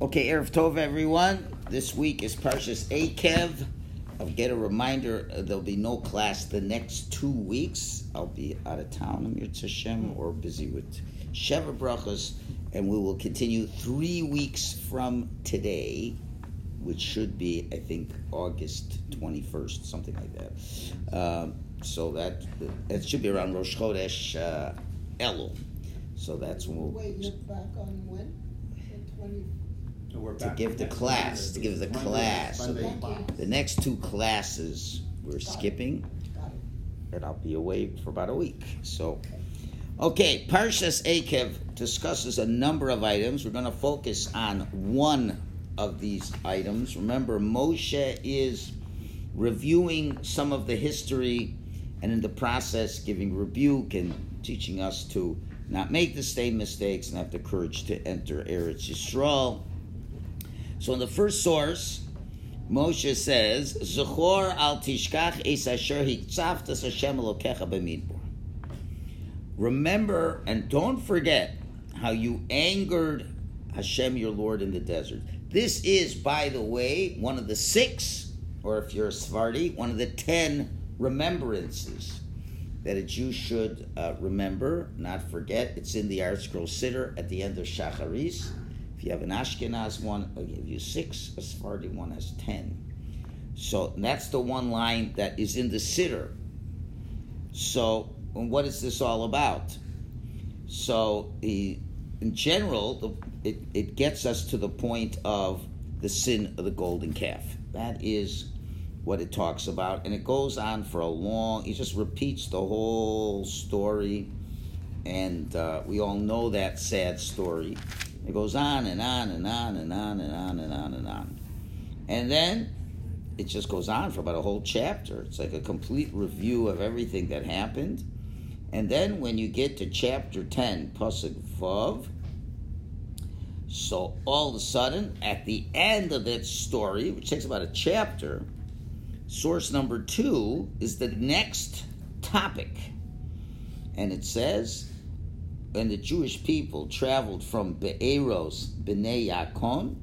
Okay, Erev Tov, everyone. This week is Parshas Ekev. I'll get a reminder uh, there'll be no class the next two weeks. I'll be out of town, Amir Hashem, or busy with Sheva Brachas, and we will continue three weeks from today, which should be, I think, August 21st, something like that. Um, so that it should be around Rosh Chodesh uh, Elul. So that's when we'll. Wait, you're back on when? The twenty, So we're to give the class, to give the Monday- class. Monday Thank The next two classes we're skipping, got it. and I'll be away for about a week. So, okay, Parshas Ekev discusses a number of items. We're going to focus on one of these items. Remember, Moshe is reviewing some of the history, and in the process, giving rebuke and teaching us to not make the same mistakes and have the courage to enter Eretz Yisrael. So, in the first source, Moshe says, "Zechor al tishkach es asher hitzavtas Hashem Elokecha b'midbar." Remember and don't forget how you angered Hashem your Lord in the desert. This is, by the way, one of the six, or if you're a Sephardi, one of the ten remembrances that a Jew should uh, remember, not forget. It's in the ArtScroll Siddur at the end of Shacharis. You have an Ashkenaz one, I'll give you six. A Sephardi one has ten. So that's the one line that is in the Siddur. So, what is this all about? So, in general, the, it, it gets us to the point of the sin of the golden calf. That is what it talks about. And it goes on for a long, he just repeats the whole story. And uh, we all know that sad story. It goes on and on and on and on and on and on and on. And then it just goes on for about a whole chapter. It's like a complete review of everything that happened. And then when you get to chapter 10, Pasuk Vav, so all of a sudden, at the end of that story, which takes about a chapter, source number two is the next topic. And it says, when the Jewish people traveled from Be'eros, Bnei Yakon,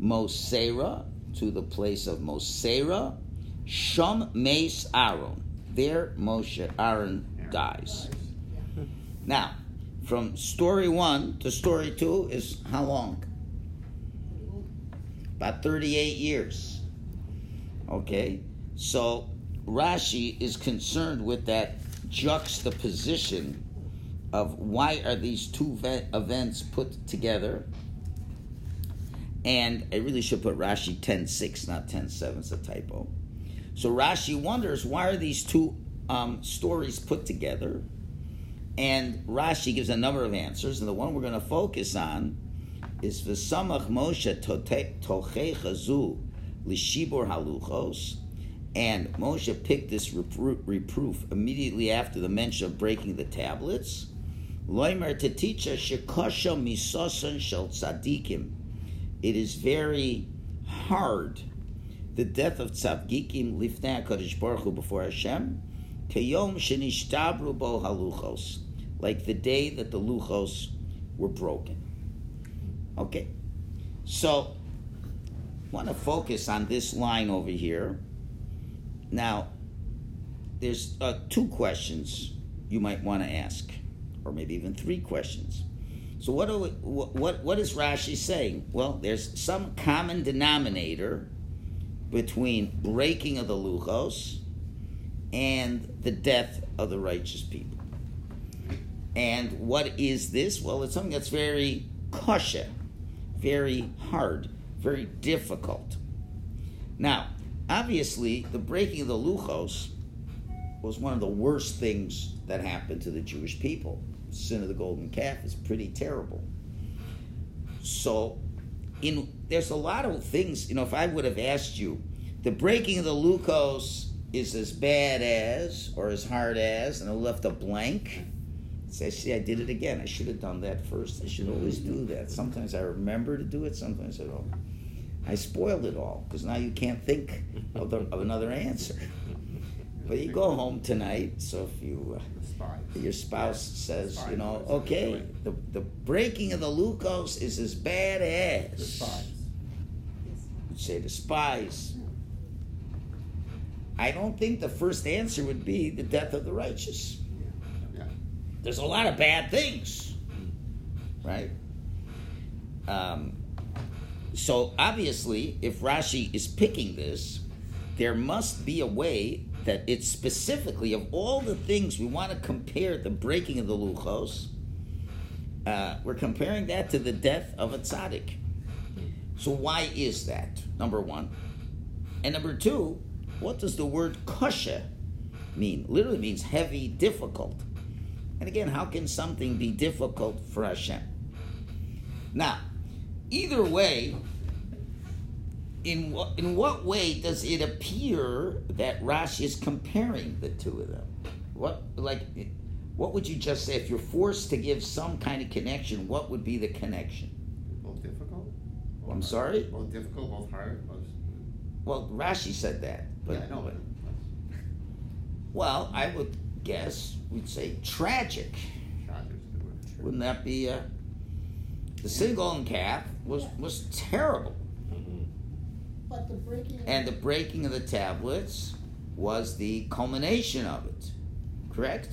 Mosera, to the place of Mosera, Shum Mace Aaron. There Moshe Aaron dies. Now, from story one to story two is how long? About 38 years. Okay? So Rashi is concerned with that juxtaposition of why are these two ve- events put together and I really should put Rashi 10.6, not 10.7, it's a typo. So Rashi wonders why are these two um, stories put together? And Rashi gives a number of answers, and the one we're going to focus on is V'samach Moshe tochei chazu l'shibor haluchos, and Moshe picked this repro- reproof immediately after the mention of breaking the tablets. Loimer to teach us shekosha misosan shel tzadikim. It is very hard. The death of tzaddikim lifnei Hakadosh Baruch before Hashem, kayom shenishtabru bo haluchos, like the day that the luchos were broken. Okay, so want to focus on this line over here. Now, there's uh, two questions you might want to ask, or maybe even three questions. So what, we, what what is Rashi saying? Well, there's some common denominator between breaking of the luchos and the death of the righteous people. And what is this? Well, it's something that's very kosher, very hard, very difficult. Now, obviously, the breaking of the luchos was one of the worst things that happened to the Jewish people. Sin of the golden calf is pretty terrible. So, in there's a lot of things. You know, if I would have asked you, the breaking of the luchos is as bad as or as hard as, and I left a blank. Say, see, I did it again. I should have done that first. I should always do that. Sometimes I remember to do it. Sometimes I don't. I spoiled it all because now you can't think of, the, of another answer. But you go home tonight, so if you uh, your spouse says, you know, okay, the, the breaking of the luchos is as bad as. say the spies. I don't think the first answer would be the death of the righteous. Yeah. There's a lot of bad things, right? Um, so obviously, if Rashi is picking this, there must be a way that it's specifically of all the things we want to compare the breaking of the luchos. Uh, we're comparing that to the death of a tzaddik. So why is that? Number one, and number two, what does the word kosher mean? Literally means heavy, difficult. And again, how can something be difficult for Hashem? Now, either way, in what in what way does it appear that Rashi is comparing the two of them? What like what would you just say if you're forced to give some kind of connection? What would be the connection? Both difficult. both I'm sorry? Both difficult, both hard. Both, Well, Rashi said that, but yeah, I know, but well, I would guess we'd say tragic. tragic is a good word. Wouldn't that be uh, the sin and calf was was terrible, But the breaking. and the breaking of the tablets was the culmination of it. Correct.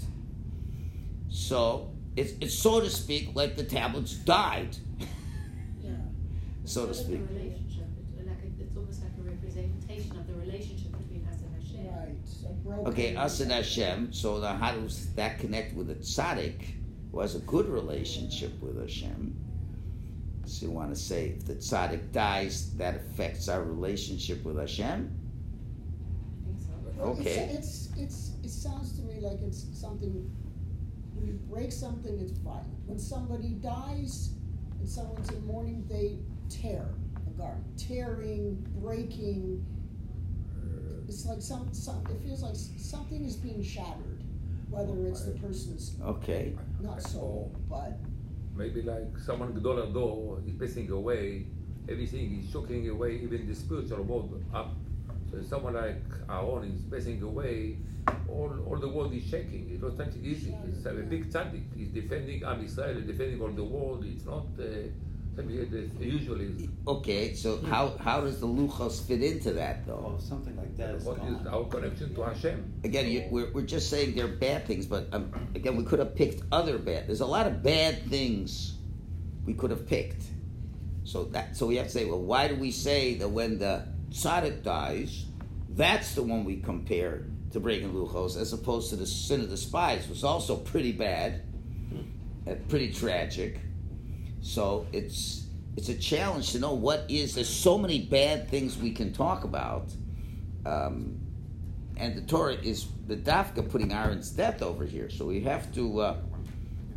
So it's it's so to speak like the tablets died, Yeah. so to It's speak. a relationship. Like a, it's almost like a representation of the relationship between us. Right. Okay, us and Hashem. So the, how does that connect with the tzaddik? Was a good relationship with Hashem. So you want to say if the tzaddik dies, that affects our relationship with Hashem? I think so. Well, it's- Okay. It's, it's, it sounds to me like it's something, when you break something, it's violent. When somebody dies and someone's in mourning, they tear a garment. Tearing, breaking. It's like some, some, it feels like something is being shattered. Whether it's the person's Okay. not soul, but Maybe like someone Gadol Hador is passing away, everything is choking away, even the spiritual world up. So someone like Aaron is passing away, all, all the world is shaking. It's not easy. It's a big tzaddik. He's defending Am Israel, defending all the world. It's not uh, usually. Okay, so how, how does the luchos fit into that though? Oh, something like that is What is gone. our connection to Hashem? Again, you, we're, we're just saying they're bad things, but um, again, we could have picked other bad. There's a lot of bad things we could have picked. So that so we have to say, well, why do we say that when the tzaddik dies, that's the one we compare to breaking luchos, as opposed to the sin of the spies, was also pretty bad, and pretty tragic. So it's it's a challenge to know what is. There's so many bad things we can talk about. Um, and the Torah is the Dafka putting Aaron's death over here. So we have to uh,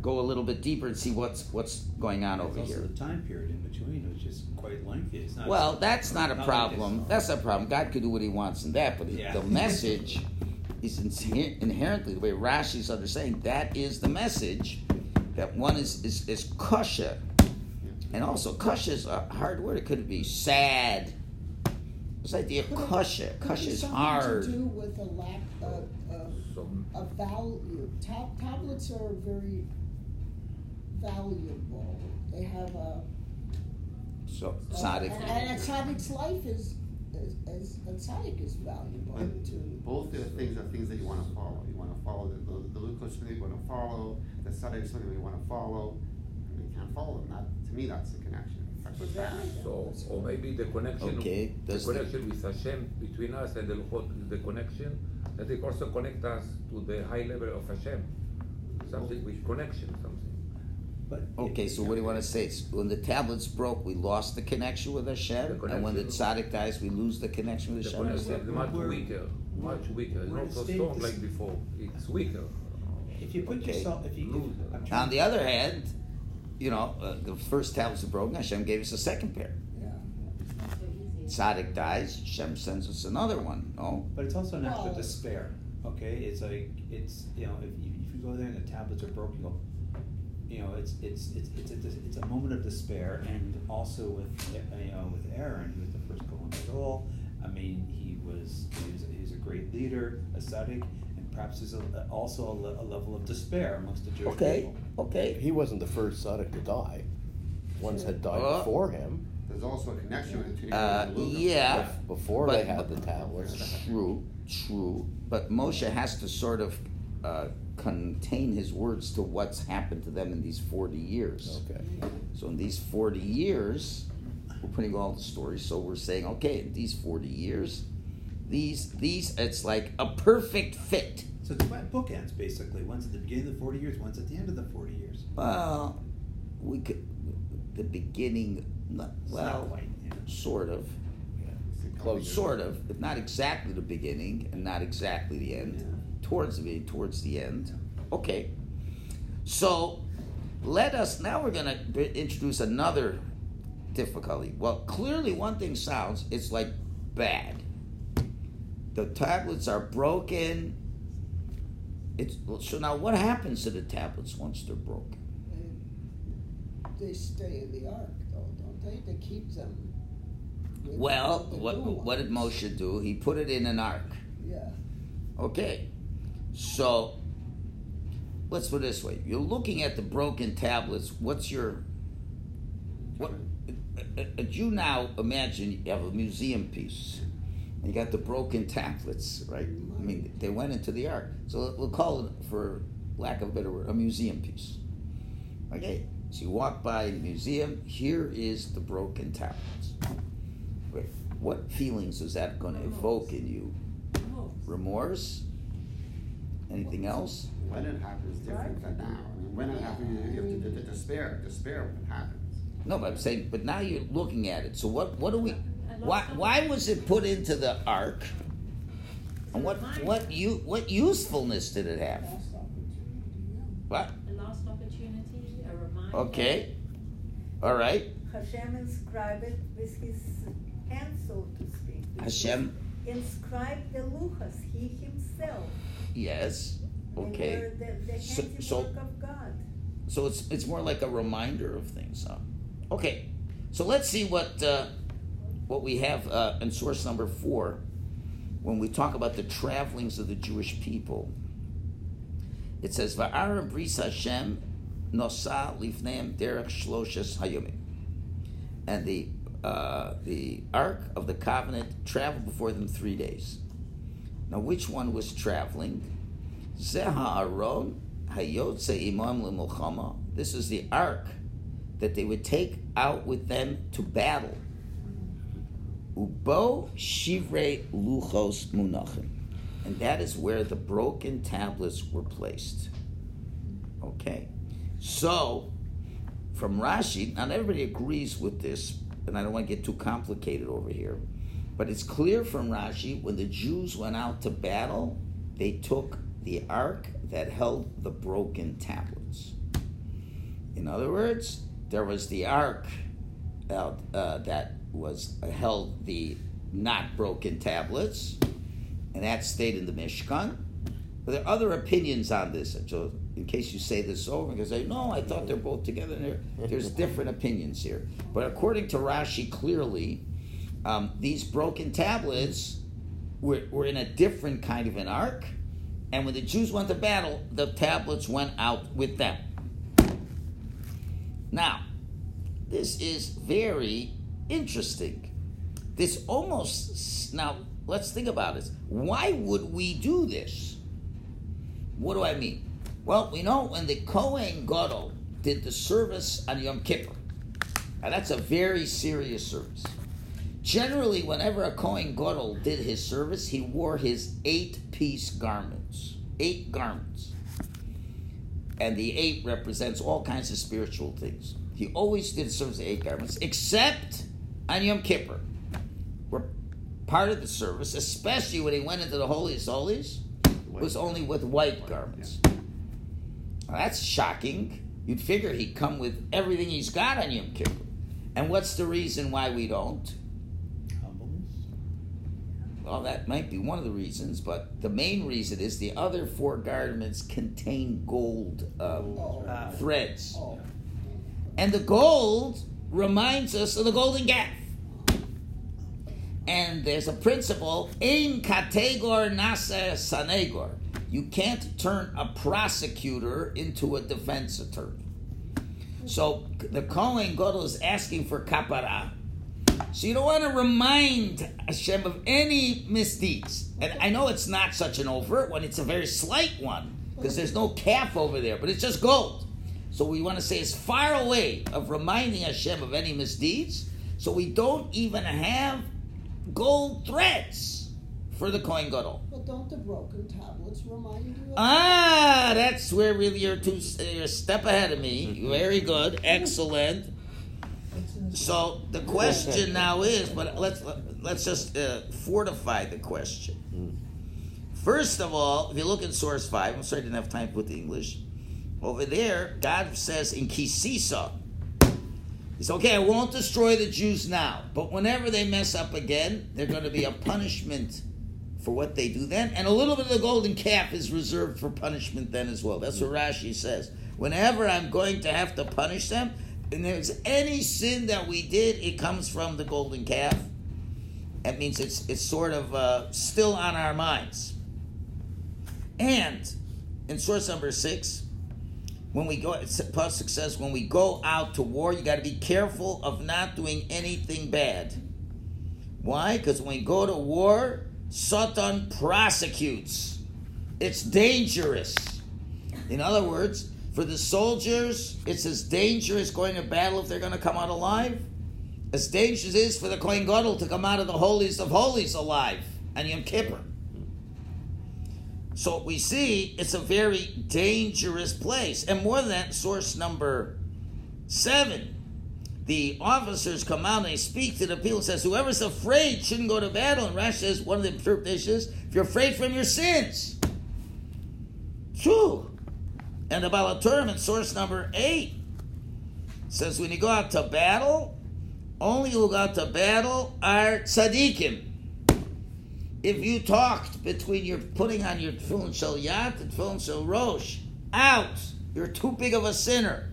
go a little bit deeper and see what's what's going on over also here. the time period in between, which is quite lengthy. It's not. Well, that's not a like problem. this. That's not a problem. God could do what He wants in that, but Yeah. the message is inhe- inherently the way Rashi's understanding. That is the message that one is is, is kosher, and also kush is a hard word. It could be sad. This idea of kush, it- kosher, could is something hard. to do with a lack of, of Some of value. Tab- tablets are very valuable. They have a So tzaddik. and, and a tzaddik's life is, is, is a tzaddik is valuable And to. both the things are things that you want to follow. You want to follow the, the, the Luchos you want to follow, the tzaddik something you want to follow. And you can't follow them. That, to me, that's the connection. That's what's bad. So, or maybe the connection, Okay, the does the- connection with Hashem between us and the Luchot, the connection that it also connect us to the high level of Hashem, something with connection, something. But Okay, so what do you want to say? It's when the tablets broke, we lost the connection with Hashem, The and when the tzaddik dies, we lose the connection with The Hashem. connection is much weaker, much weaker. It's not so strong like before. It's weaker. If you put Okay. yourself, if you, Lose. I'm On the other hand, you know, uh, the first tablets are broken. Hashem gave us a second pair. Yeah. So. Tzaddik dies. Hashem sends us another one. No, but it's also an act of despair. Okay, it's like it's you know if you, if you go there and the tablets are broken, you go, you know it's it's it's it's a, it's a moment of despair, and also with uh, you know with Aaron, he was the first Kohen Gadol. I mean, he was he was, he was a great leader, a tzaddik, and perhaps there's a, also a, le- a level of despair amongst the Jewish okay, people. okay. He wasn't the first tzaddik to die. Ones had died Uh, before him. there's also a connection between. Uh, the Luchos. yeah. Before But- they had the tablets. True, true. But Moshe has to sort of uh, contain his words to what's happened to them in these 40 years. Okay. So in these 40 years, we're putting all the stories. So we're saying, okay, in these 40 years, these these it's like a perfect fit. So it's by bookends basically. One's at the beginning of the forty years, one's at the end of the forty years. Well, we could the beginning. Well, quite. Yeah. sort of, couple Close. sort of, but not exactly the beginning and not exactly the end. Yeah. Towards the towards the end. Okay. So let us now. We're going to introduce another difficulty. Well, clearly, one thing sounds it's like bad. The tablets are broken. It's so now. What happens to the tablets once they're broken? They, stay in the ark, though, don't they? They keep them. Well, what what did. Moshe do? He put it in an ark. Yeah. Okay, so let's put it this way: you're looking at the broken tablets. What's your what? A, a- a Jew now imagine you have a museum piece. And You got the broken tablets, right? I mean, they went into the ark. So we'll call it, for lack of a better word, a museum piece. Okay, so you walk by the museum. Here is the broken tablets. Wait, what feelings is that going to evoke in you? Remorse? Anything else? When it happens different than now. I mean, when it happens, you have to, the, the despair, despair when it happens. No, but I'm saying, but now you're looking at it. So what? What do we? A lot Why? Why was it put into the ark? And what? What you? What usefulness did it have? Lost opportunity, yeah. What? A lost opportunity, a reminder. Okay. All right. Hashem inscribed it with his hand, so to speak. Hashem. Inscribed the luchas, he himself. Yes. Okay. were the, the So- so- of God. So it's it's more like a reminder of things. Huh? Okay. So let's see what uh, what we have uh, in source number four when we talk about the travelings of the Jewish people. It says Va'aram Bris Hashem Nosa Lifneim Derech Shloshes Hayomim, and the uh, the Ark of the Covenant traveled before them three days. Now, which one was traveling? Zeha Aaron Hayotze Imam Lemulchama. This is the ark that they would take out with them to battle. Ubo Shivrei Luchos Munachim. And that is where the broken tablets were placed. Okay. So, from Rashi, not everybody agrees with this, and I don't want to get too complicated over here, but it's clear from Rashi when the Jews went out to battle, they took the ark that held the broken tablets. In other words, there was the ark uh, uh, that was uh, held the not broken tablets, and that stayed in the Mishkan. But there are other opinions on this. So, in case you say this over, because say, no, I thought they're both together. There, there's different opinions here. But according to Rashi, clearly, um, these broken tablets were, were in a different kind of an ark. And when the Jews went to battle, the tablets went out with them. Now, this is very interesting. This almost now let's think about this. Why would we do this? What do I mean? Well, we know when the Kohen Gadol did the service on Yom Kippur, and that's a very serious service. Generally, whenever a Kohen Gadol did his service, he wore his eight-piece garments, eight garments, and the eight represents all kinds of spiritual things. He always did service eight garments, except on Yom Kippur, where part of the service, especially when he went into the holiest holies, was only with white garments. Now, that's shocking. You'd figure he'd come with everything he's got on Yom Kippur. And what's the reason why we don't? Humbleness. Well, that might be one of the reasons, but the main reason is the other four garments contain gold uh, Oh. Threads. Oh. And the gold reminds us of the golden calf. And there's a principle, in kategor nasa sanegor. You can't turn a prosecutor into a defense attorney. So the Kohen Gadol is asking for kapara, So you don't want to remind Hashem of any misdeeds. And I know it's not such an overt one, it's a very slight one, because there's no calf over there, but it's just gold. So we want to say it's far away of reminding Hashem of any misdeeds, so we don't even have gold threads for the Kohen Gadol. But don't the broken tablets remind you of Ah, that's where really you're, two, you're a step ahead of me. Very good, excellent. So the question now is, but let's let's just uh, fortify the question. First of all, if you look at source five, I'm sorry I didn't have time to put the English. Over there, God says in Ki Sisa, He says, "Okay, I won't destroy the Jews now, but whenever they mess up again, they're going to be a punishment for what they do then, and a little bit of the golden calf is reserved for punishment then as well. That's what Rashi says. Whenever I'm going to have to punish them, and there's any sin that we did, it comes from the golden calf. That means it's it's sort of uh, still on our minds. And in source number six, when we go, Pasuk says, when we go out to war, you got to be careful of not doing anything bad. Why? Because when we go to war, Satan prosecutes. It's dangerous. In other words, for the soldiers, it's as dangerous going to battle if they're going to come out alive, as dangerous is for the Kohen Gadol to come out of the holiest of holies alive and Yom Kippur. So we see it's a very dangerous place. And more than that, source number seven, the officers come out and they speak to the people says, whoever's afraid shouldn't go to battle. And Rash says, one of the interpretations, if you're afraid from your sins. True. And the Baal HaTurim in source number eight says, when you go out to battle, only who go out to battle are tzaddikim if you talked between your putting on your tefillin shel yad and tefillin shel rosh, out. You're too big of a sinner.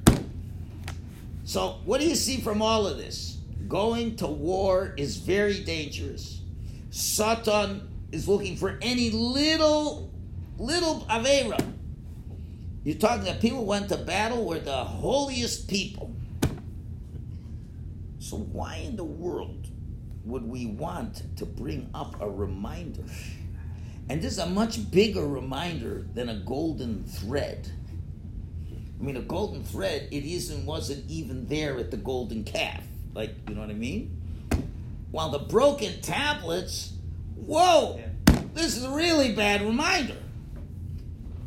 So, what do you see from all of this? Going to war is very dangerous. Satan is looking for any little, little avera. You're talking that people went to battle were the holiest people. So, why in the world would we want to bring up a reminder? And this is a much bigger reminder than a golden thread. I mean, a golden thread, it isn't wasn't even there at the golden calf. Like, you know what I mean? While the broken tablets, whoa, this is a really bad reminder.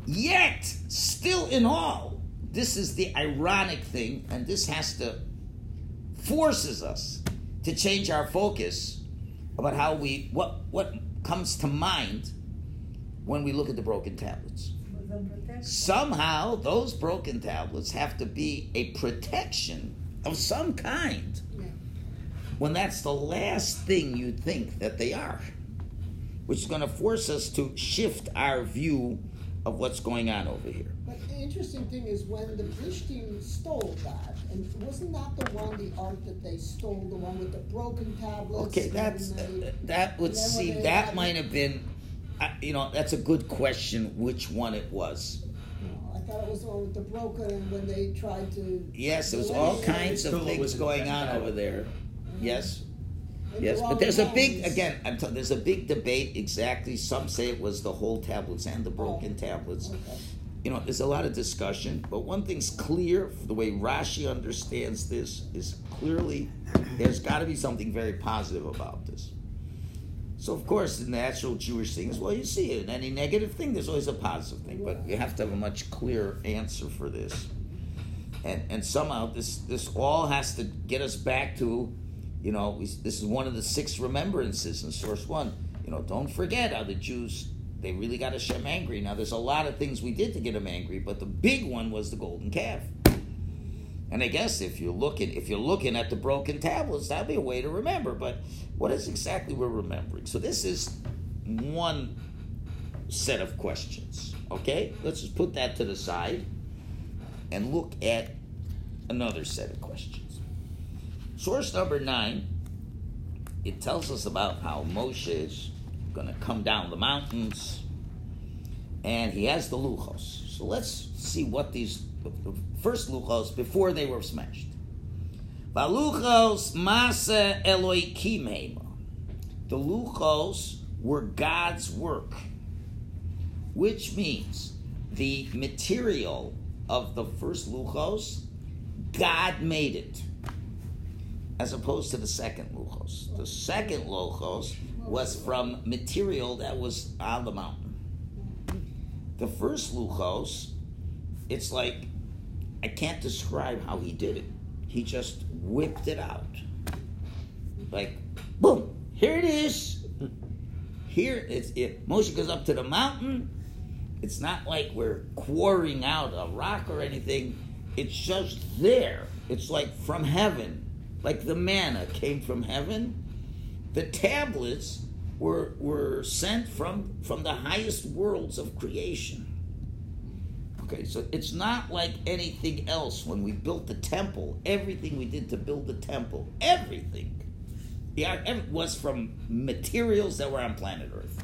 Yet, still in all, this is the ironic thing, and this has to forces us to change our focus about how we what what comes to mind when we look at the broken tablets. For the protection. Somehow those broken tablets have to be a protection of some kind. Yeah. When that's the last thing you'd think that they are. Which is going to force us to shift our view of what's going on over here. But the interesting thing is when the Plishtim stole that, and wasn't that the one, the art that they stole, the one with the broken tablets? Okay, and that's they- that would and seem that might have been, uh, you know, that's a good question. Which one it was? No, I thought it was the one with the broken, and when they tried to. Yes, there was all kinds of things going on over there. Yes, in yes, but there's a big again. Telling, there's a big debate. Exactly, some say it was the whole tablets and the broken tablets. You know, there's a lot of discussion, but one thing's clear: the way Rashi understands this is clearly there's got to be something very positive about this. So, of course, the natural Jewish thing is well, you see it. In any negative thing, there's always a positive thing, but you have to have a much clearer answer for this. And and somehow this this all has to get us back to, you know, we, this is one of the six remembrances in source one. You know, don't forget how the Jews they really got Hashem angry. Now, there's a lot of things we did to get him angry, but the big one was the golden calf. And I guess if you're looking if you're looking at the broken tablets, that'd be a way to remember. But what is exactly we're remembering? So this is one set of questions. Okay, let's just put that to the side and look at another set of questions. Source number nine. It tells us about how Moshe is going to come down the mountains, and he has the luchos. So let's see what these first luchos before they were smashed. Valuchos masa hema. The luchos were God's work, which means the material of the first luchos, God made it, as opposed to the second luchos. The second luchos was from material that was on the mountain. The first luchos, it's like I can't describe how he did it. He just whipped it out. Like, boom, here it is. Here it's it Moshe goes up to the mountain. It's not like we're quarrying out a rock or anything. It's just there. It's like from heaven. Like the manna came from heaven. The tablets were were sent from from the highest worlds of creation. Okay, so it's not like anything else when we built the temple. Everything we did to build the temple, everything, was from materials that were on planet Earth.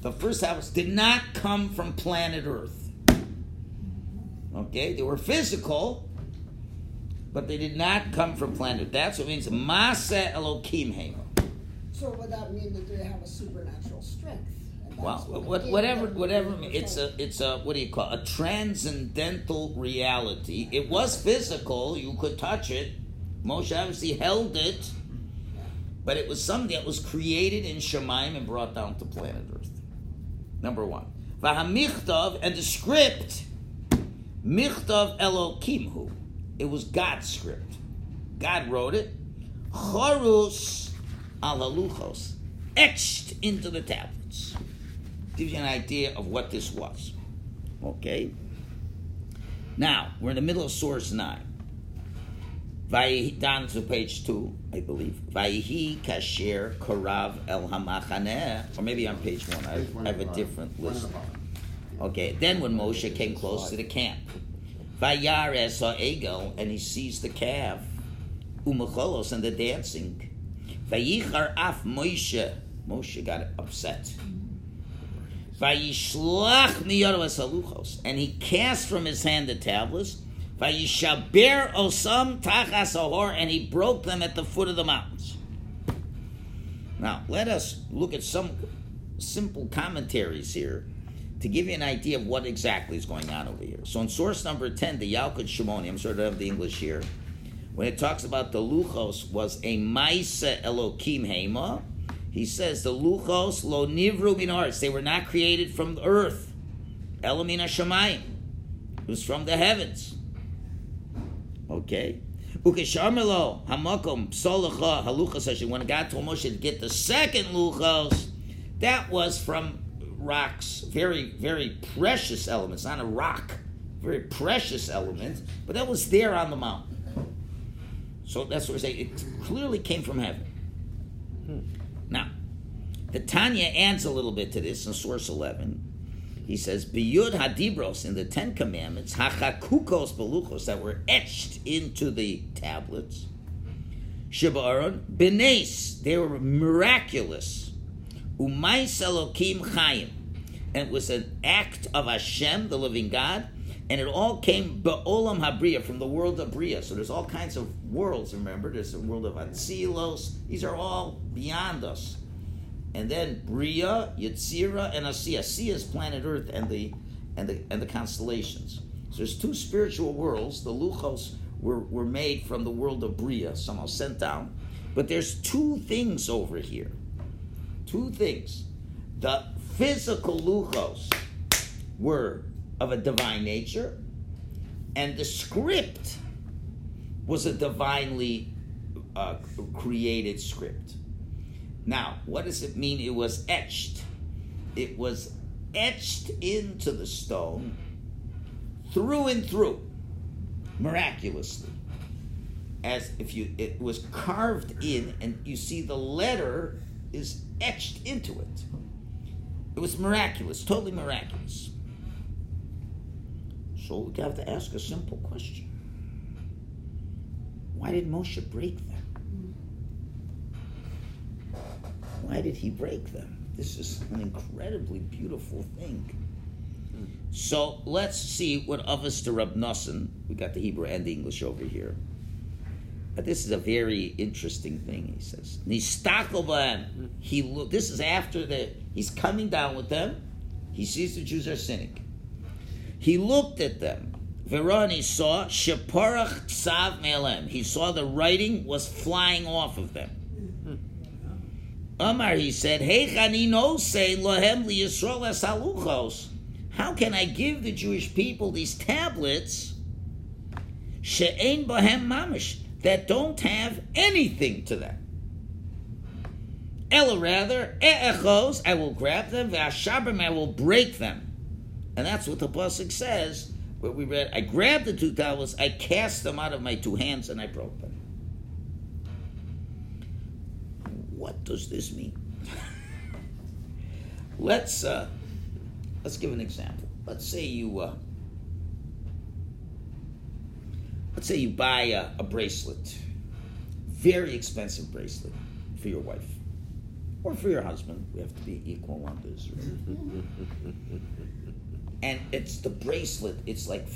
The first house did not come from planet Earth. Okay, they were physical, but they did not come from planet. That's what it means. Masa Elokim Hema. So would that mean that they have a supernatural strength? Well, what what, whatever, whatever. It's a, it's a. What do you call it? a transcendental reality? It was physical. You could touch it. Moshe obviously held it, but it was something that was created in Shemaim and brought down to planet Earth. Number one, v'hamichtav and the script, michtav Elokimhu. It was God's script. God wrote it. Chorus al haluchos, etched into the tablets. Gives you an idea of what this was. Okay? Now, we're in the middle of source 9. Vayihi, down to page 2, I believe. Vayihi kasher korav el hamachaneh. Or maybe on page 1. I, I have a different bottom. One at list. Okay, then when Moshe came close to the camp, Vayar saw Egel, and he sees the calf, Umacholos, and the dancing. Vayichar af Moshe. Moshe got upset. Vayishlach miyadav asaluchos, and he cast from his hand the tablets. Vayishaber osam tachas ahor, and he broke them at the foot of the mountains. Now, let us look at some simple commentaries here to give you an idea of what exactly is going on over here. So in source number 10, the Yalkut Shimoni, I'm sort of have the English here, when it talks about the Luchos was a Maisa Elokim Hema, he says the Luchos lo nivru min arts. They were not created from the earth. Elamina Shemayim. It was from the heavens. Okay? Ukesharmelo hamakom psolacha haluchas. When God told Moshe to get the second luchos, that was from rocks, very, very precious elements, not a rock, very precious element, but that was there on the mountain. So that's what we're saying. It clearly came from heaven. Hmm. Now, the Tanya adds a little bit to this in source 11. He says, Biyud Hadibros in the Ten Commandments, Hachakukos Beluchos that were etched into the tablets. Shibaron, Benes, they were miraculous. Umais Elokim Chaim. And it was an act of Hashem, the living God, and it all came Ba'olam Habriya, from the world of Bria. So there's all kinds of worlds, remember? There's the world of Atzilos. These are all beyond us. And then Bria, Yetzira, and Asiya. Asiya is planet Earth and the and the and the constellations. So there's two spiritual worlds. The Luchos were, were made from the world of Bria, somehow sent down. But there's two things over here. Two things. The physical Luchos were of a divine nature, and the script was a divinely uh, created script. Now, what does it mean it was etched? It was etched into the stone through and through, miraculously. As if you it was carved in and you see the letter is etched into it. It was miraculous, totally miraculous. So we have to ask a simple question. Why did Moshe break them? Why did he break them? This is an incredibly beautiful thing. So let's see what us to Rab Nosson, we got the Hebrew and the English over here. But this is a very interesting thing, he says. Nistakel b'hem. He this is after the, he's coming down with them. He sees the Jews are sinning. He looked at them. Veron, he saw, Sheparach Tsav Melem. He saw the writing was flying off of them. Amar, he said, Hey, Chanino, say, Lohem li Yisrael haluchos. How can I give the Jewish people these tablets, she'ein bahem mamish, that don't have anything to them? Ella rather, e'echos, I will grab them, ve'ashabim, I will break them. And that's what the pasuk says, where we read, I grabbed the two tablets, I cast them out of my two hands, and I broke them. What does this mean? let's uh, let's give an example. Let's say you uh, let's say you buy a, a bracelet, very expensive bracelet for your wife or for your husband. We have to be equal on this. and it's the bracelet. It's like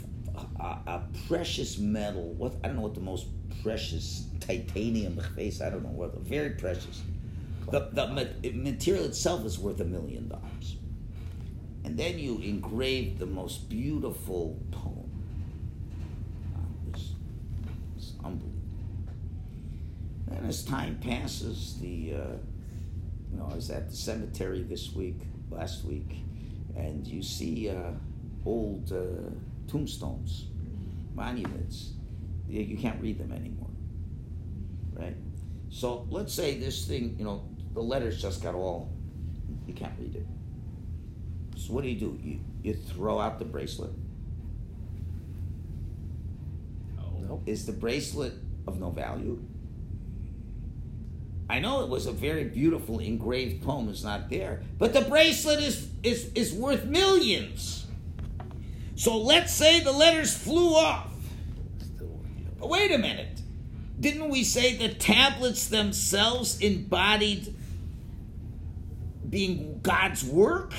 a, a precious metal. What I don't know what the most precious titanium face. I don't know what. Very precious. The, the material itself is worth a million dollars. And then you engrave the most beautiful poem. Uh, It's, it's unbelievable. And as time passes, the uh, you know I was at the cemetery this week, last week, and you see uh, old uh, tombstones, monuments. You, you can't read them anymore, right? So let's say this thing, you know, the letters just got all, you can't read it. So what do you do? You, you throw out the bracelet. Is the bracelet of no value? I know it was a very beautiful engraved poem is not there, but the bracelet is, is, is worth millions. So let's say the letters flew off. But wait a minute. Didn't we say the tablets themselves embodied being God's work?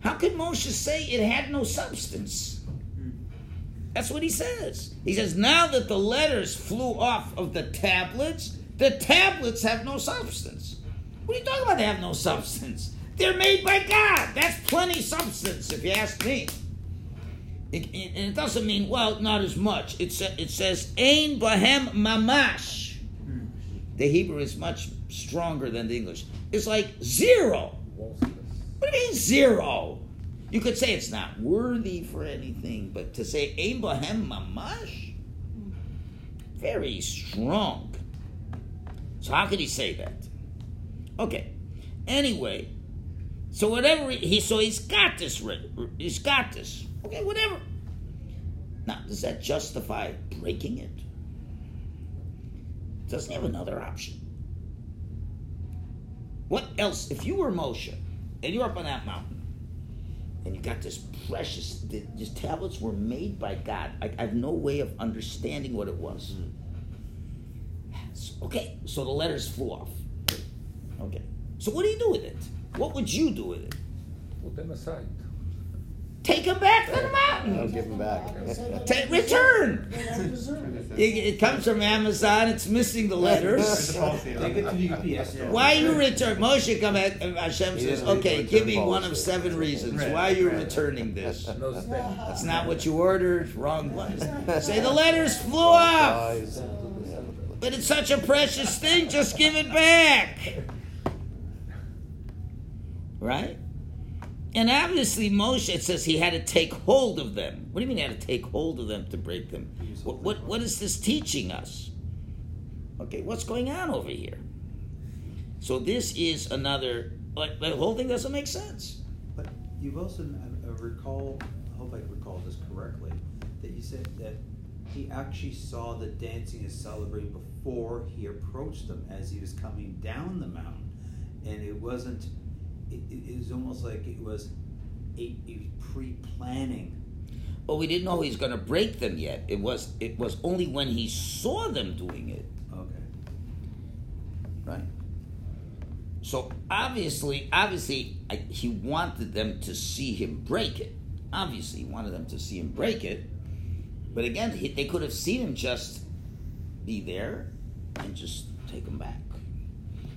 How could Moshe say it had no substance? That's what he says. He says, now that the letters flew off of the tablets, the tablets have no substance. What are you talking about? They have no substance. They're made by God. That's plenty substance, if you ask me. It, it- and it doesn't mean, well, not as much. It, sa- it says, Ein Bahem Mamash. The Hebrew is much stronger than the English. It's like zero. What do you mean zero? You could say it's not worthy for anything, but to say Bahem Mamash? Very strong. So how could he say that? Okay. Anyway, so whatever he, so he's got this he's got this. Okay, whatever. Now, does that justify breaking it? Doesn't he have another option? What else? If you were Moshe and you're up on that mountain and you got this precious, th- these tablets were made by God. I, I have no way of understanding what it was. Hmm. So- Okay, so the letters flew off. Okay, so what do you do with it? What would you do with it? Put them aside. Take them back to the I'll mountain. give them back. Ta- return. They don't deserve it. It, it comes from Amazon. It's missing the letters. Take it to the UPS store. Why you return? Moshe come back. Uh, Hashem says, "Okay, give me one of seven reasons why you're returning this." That's not what you ordered. Wrong one. Say the letters flew off, but it's such a precious thing. Just give it back, right? And obviously, Moshe it says he had to take hold of them. What do you mean he had to take hold of them to break them? What what, what is this teaching us? Okay, what's going on over here? So this is another. Like the whole thing doesn't make sense. But you've also I, I recall, I hope I recall this correctly, that you said that he actually saw the dancing and celebrating before he approached them as he was coming down the mountain, and it wasn't. It, it, was almost like it was a, a pre-planning. But we didn't know he was going to break them yet. It was it was only when he saw them doing it, Okay. right? So obviously, obviously, I, he wanted them to see him break it. Obviously, he wanted them to see him break it. But again, he, they could have seen him just be there and just take them back.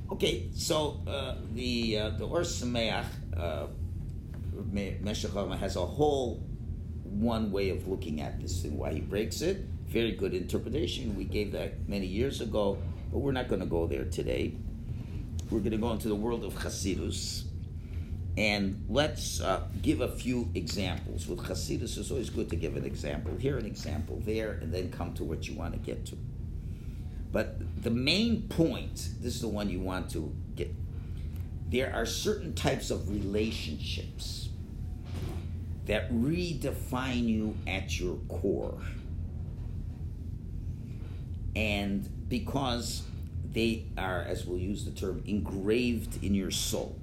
Okay, so uh, the uh, the Or Sameach uh, has a whole one way of looking at this and why he breaks it. Very good interpretation. We gave that many years ago, but we're not going to go there today. We're going to go into the world of Hasidus. And let's uh, give a few examples. With Hasidus, it's always good to give an example here, an example there, and then come to what you want to get to. But the main point, this is the one you want to get. There are certain types of relationships that redefine you at your core. And because they are, as we'll use the term, engraved in your soul.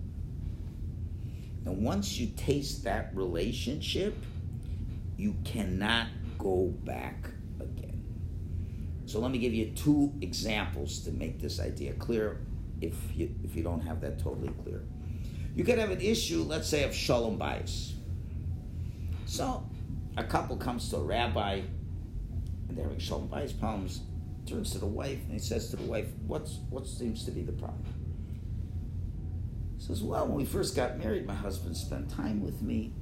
And once you taste that relationship, you cannot go back. So let me give you two examples to make this idea clear if you, if you don't have that totally clear. You could have an issue, let's say, of shalom bayis. So a couple comes to a rabbi and they're having shalom bayis problems, turns to the wife and he says to the wife, What's what seems to be the problem? He says, Well, when we first got married, my husband spent time with me.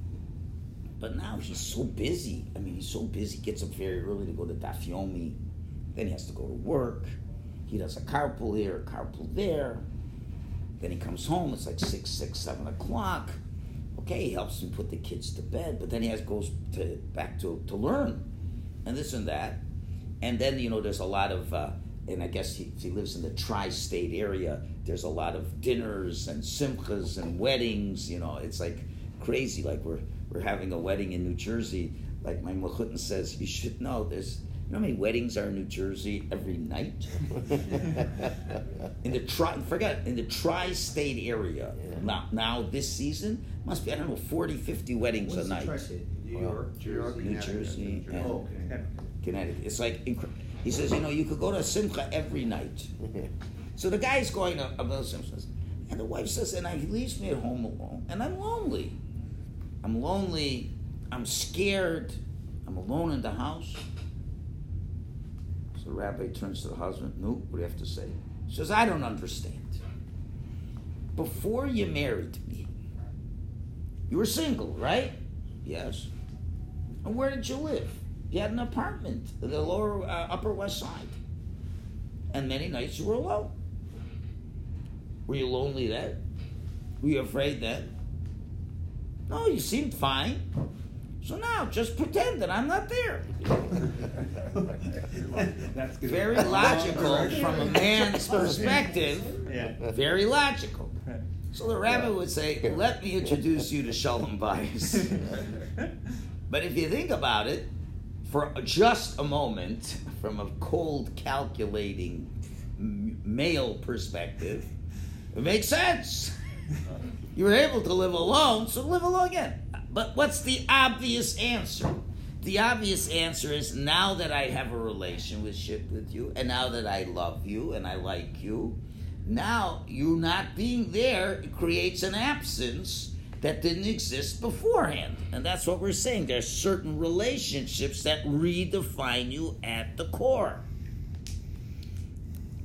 But now he's so busy. I mean, he's so busy. Gets up very early to go to Dafyomi. Then he has to go to work. He does a carpool here, a carpool there. Then he comes home. It's like six, six, seven o'clock. Okay, he helps him put the kids to bed, but then he has goes to back to to learn, and this and that, and then you know there's a lot of. Uh, and I guess he, he lives in the tri-state area. There's a lot of dinners and simchas and weddings. You know, it's like crazy. Like we're we're having a wedding in New Jersey. Like my mechutin says, you should know. There's you know how many weddings are in New Jersey every night? in the tri forget in the tri-state area. Now now this season must be I don't know 40, 50 weddings What's a night. tri-state? New York, New Jersey? New Jersey, New Jersey. and- Oh, okay. Connecticut. It's like incre- he says, you know, you could go to a simcha every night. So the guy's going to a Bill Simpsons, and the wife says, and he leaves me at home alone, and I'm lonely. I'm lonely. I'm scared. I'm alone in the house. So the rabbi turns to the husband. No, what do you have to say? Says, I don't understand. Before you married me, you were single, right? Yes. And where did you live? You had an apartment, in the lower, uh, upper west side. And many nights you were alone. Were you lonely then? Were you afraid then? No, you seemed fine. So now just pretend that I'm not there. That's good. Very oh, logical from a man's perspective. Yeah. Very logical. So the rabbi would say, Let me introduce you to Shalom Bayis. But if you think about it, for just a moment, from a cold, calculating male perspective, it makes sense. You were able to live alone, so live alone again. But what's the obvious answer? The obvious answer is now that I have a relationship with you, and now that I love you and I like you, now you not being there creates an absence that didn't exist beforehand. And that's what we're saying. There's certain relationships that redefine you at the core.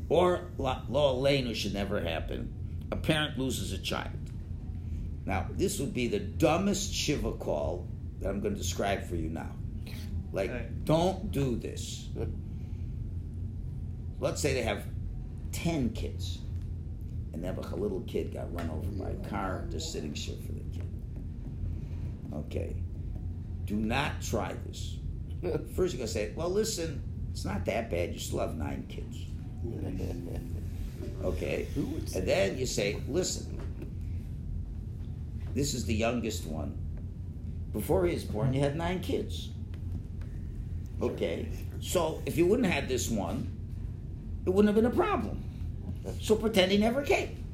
Or lo aleinu should never happen. A parent loses a child. Now, this would be the dumbest shiva call that I'm going to describe for you now. Like, Right. don't do this. Let's say they have 10 kids, and then a little kid got run over by a car, they're sitting shiva for the kid. Okay. Do not try this. First, you're going to say, well, listen, it's not that bad. You still have nine kids. Okay? And then you say, listen, this is the youngest one. Before he was born, you had nine kids. Okay? So if you wouldn't have had this one, it wouldn't have been a problem. So pretend he never came.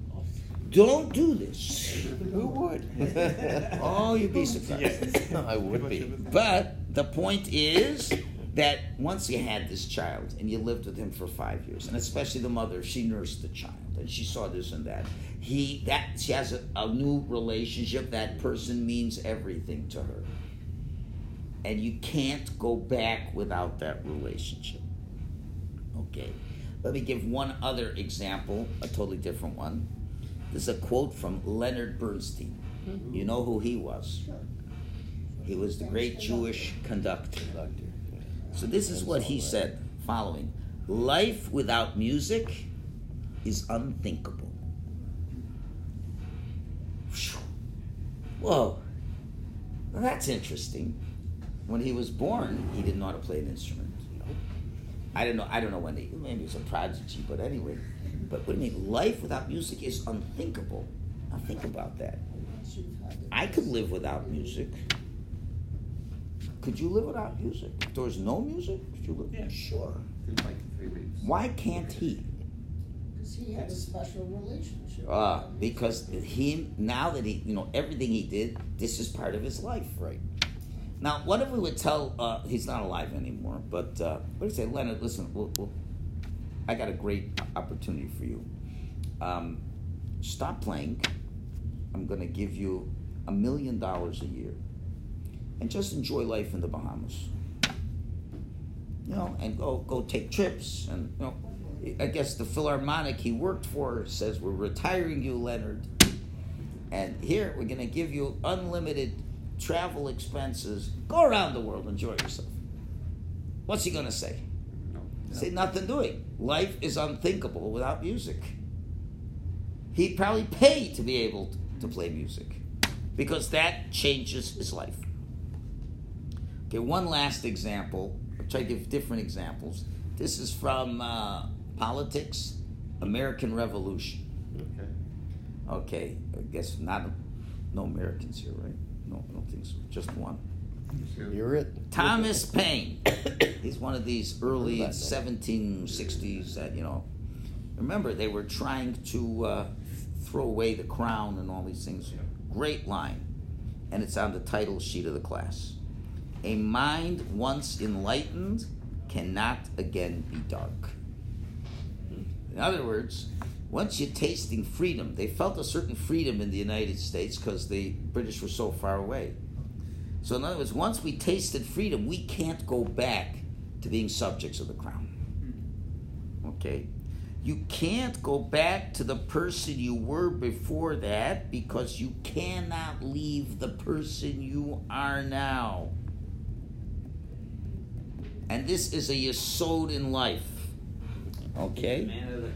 Don't do this. Who would? Oh, you'd be surprised. I would be. But the point is that once you had this child and you lived with him for five years, and especially the mother, she nursed the child and she saw this and that. He that she has a, a new relationship. That person means everything to her, and you can't go back without that relationship. Okay. Let me give one other example, a totally different one. This is a quote from Leonard Bernstein. You know who he was? Sure. He was the great Jewish conductor. So this is what he said following Life without music is unthinkable. Phew. Whoa. Well, that's interesting. When he was born, he didn't know how to play an instrument. I don't know. I don't know when he maybe he was a prodigy, but anyway. But what do you mean? Life without music is unthinkable. Now think about that. Once you've had it. I could live without music. Could you live without music? If there was no music, could you live? Yeah. Sure. In like three weeks. Why can't he? Because he had a special relationship. Uh, because he now that he you know everything he did, this is part of his life, right? Now, what if we would tell uh, he's not alive anymore? But uh, what do you say, Leonard? Listen, we'll, we'll, I got a great opportunity for you. Um, stop playing. I'm going to give you a million dollars a year, and just enjoy life in the Bahamas. You know, and go go take trips, and you know, I guess the Philharmonic he worked for says we're retiring you, Leonard, and here we're going to give you unlimited travel expenses. Go around the world, enjoy yourself. What's he going to say? No. Say nothing doing. Life is unthinkable without music. He'd probably pay to be able to play music because that changes his life. Okay, one last example. I'll try to give different examples. This is from uh, Politics, American Revolution. Okay. Okay, I guess not no Americans here, right? No, I don't think so. Just one. You're it. Thomas Paine. He's one of these early Heard that 1760s that, you know. Remember, they were trying to uh, throw away the crown and all these things. Great line. And it's on the title sheet of the class. A mind once enlightened cannot again be dark. In other words, once you're tasting freedom, they felt a certain freedom in the United States because the British were so far away. So, in other words, once we tasted freedom, we can't go back to being subjects of the crown. Hmm. Okay? You can't go back to the person you were before that because you cannot leave the person you are now. And this is a yesod in life. Okay?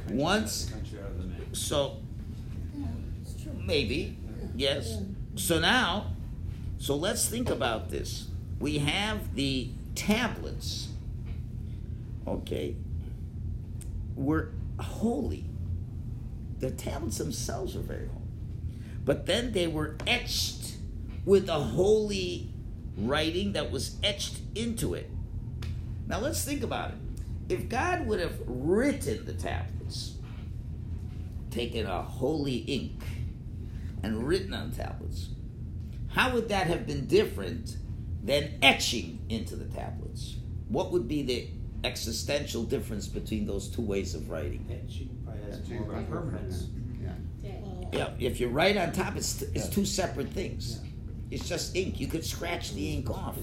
Country, Once-. So, maybe, yes. So now, so let's think about this. We have the tablets. Okay. Were holy. The tablets themselves are very holy. But then they were etched with a holy writing that was etched into it. Now let's think about it. If God would have written the tablets, taken a holy ink and written on tablets, how would that have been different than etching into the tablets? What would be the existential difference between those two ways of writing? Etching probably has more of a is more permanence. Yeah. Yeah. If you write on top, it's it's two separate things. It's just ink. You could scratch the ink off.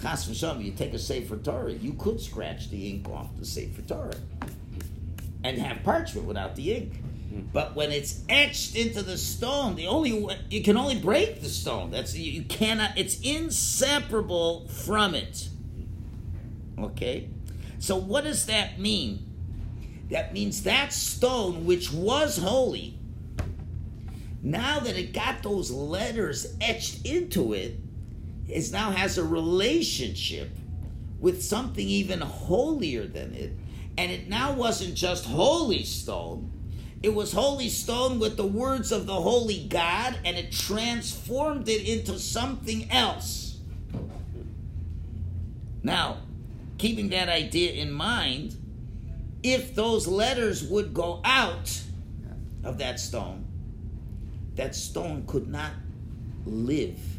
Chas v'shalom, you take a Sefer Torah, you could scratch the ink off the Sefer Torah and have parchment without the ink. But when it's etched into the stone, the only you can only break the stone. That's you cannot. It's inseparable from it. Okay, so what does that mean? That means that stone, which was holy, now that it got those letters etched into it, is now has a relationship with something even holier than it. And it now wasn't just holy stone, it was holy stone with the words of the holy God, and it transformed it into something else. Now, keeping that idea in mind, if those letters would go out of that stone, that stone could not live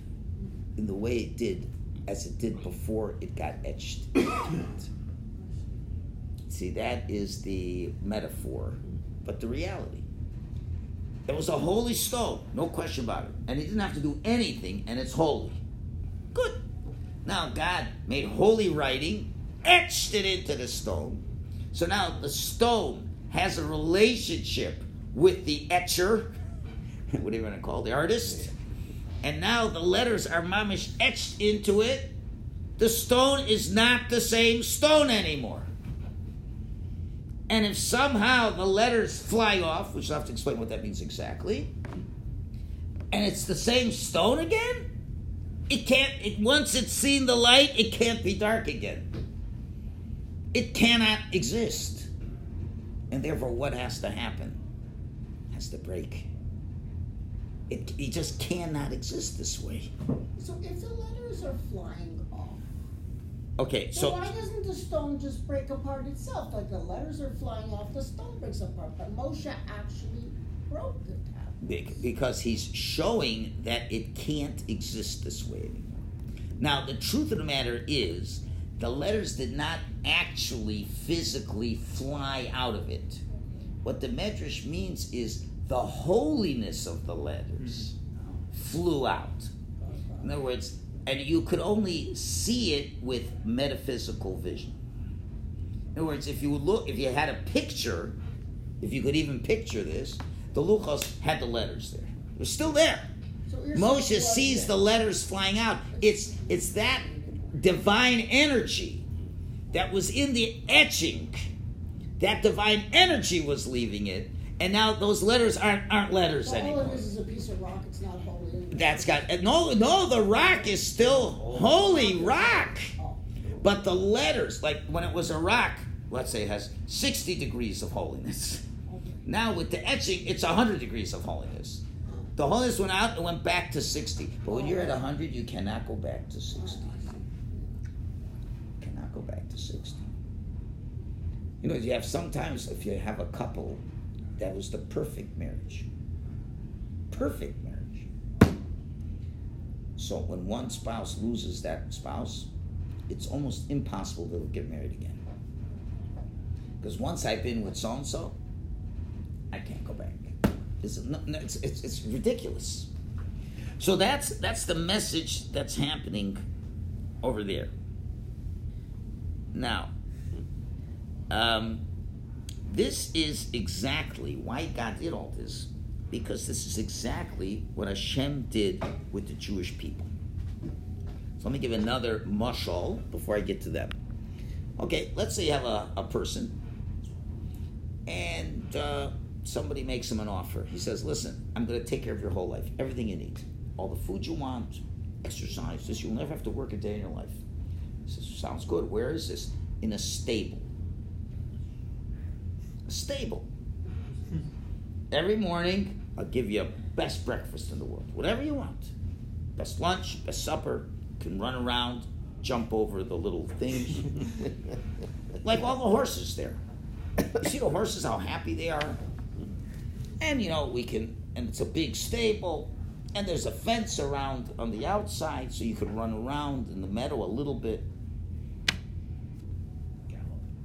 in the way it did as it did before it got etched. See, that is the metaphor, but the reality. It was a holy stone, no question about it. And he didn't have to do anything, and it's holy. Good. Now, God made holy writing, etched it into the stone, So now the stone has a relationship with the etcher, what do you want to call the artist, and now the letters are mamish etched into it. The stone is not the same stone anymore. And if somehow the letters fly off, which I'll have to explain what that means exactly, and it's the same stone again, it can't, it, once it's seen the light, it can't be dark again. It cannot exist. And therefore, what has to happen? Has to break. It, it just cannot exist this way. So if the letters are flying off, Okay, so so why doesn't the stone just break apart itself? Like the letters are flying off, the stone breaks apart. But Moshe actually broke the tab. Be- because he's showing that it can't exist this way anymore. Now, the truth of the matter is, the letters did not actually physically fly out of it. What the Medrash means is the holiness of the letters flew out. In other words, and you could only see it with metaphysical vision. In other words, if you look, if you had a picture, if you could even picture this, the Luchos had the letters there. They're still there. So Moshe sees the letters flying out. It's it's that divine energy that was in the etching. That divine energy was leaving it, and now those letters aren't aren't letters all anymore. it is is a piece of rock. It's not holy. anymore. That's got no no. The rock is still holy rock, but the letters, like when it was a rock, let's say, it has sixty degrees of holiness. Now with the etching, it's hundred degrees of holiness. The holiness went out and went back to sixty. But when you're at hundred, you cannot go back to sixty. Cannot go back to sixty. You know, you have sometimes if you have a couple, that was the perfect marriage. Perfect marriage. So when one spouse loses that spouse, it's almost impossible they'll get married again. Because once I've been with so and so, I can't go back. It's, it's, it's, it's ridiculous. So that's that's the message that's happening over there. Now, um, this is exactly why God did all this, because this is exactly what Hashem did with the Jewish people. So let me give another mushal before I get to them. Okay, let's say you have a, a person and uh, somebody makes him an offer. He says, Listen, I'm going to take care of your whole life, everything you need, all the food you want, exercise, this, you'll never have to work a day in your life. He says, Sounds good. Where is this? In a stable. Stable. Every morning, I'll give you best breakfast in the world, whatever you want. Best lunch, best supper, can run around, jump over the little things. like all the horses there. You see the horses, how happy they are? And you know, we can, and it's a big stable, and there's a fence around on the outside so you can run around in the meadow a little bit.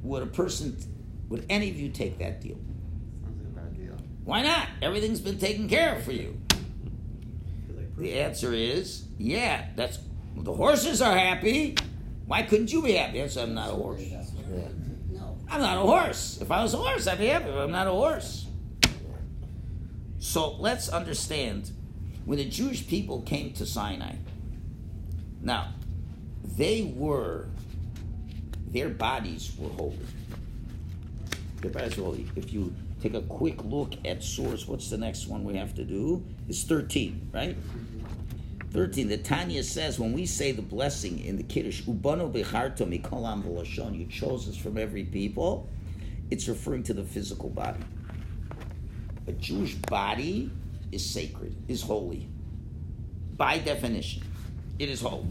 Would a person, would any of you take that deal? Sounds like a bad deal. Why not? Everything's been taken care of for you. The answer is, yeah, that's, the horses are happy. Why couldn't you be happy? Yes, I'm not a horse. No. I'm not a horse. If I was a horse, I'd be happy, but I'm not a horse. So let's understand when the Jewish people came to Sinai, now, they were, their bodies were holy. Were. If you take a quick look at source, what's the next one we have to do? It's 13, right? 13, the Tanya says when we say the blessing in the Kiddush, Ubano becharto mikolam v'lashon, you chose us from every people, it's referring to the physical body. A Jewish body is sacred, is holy. By definition, it is holy.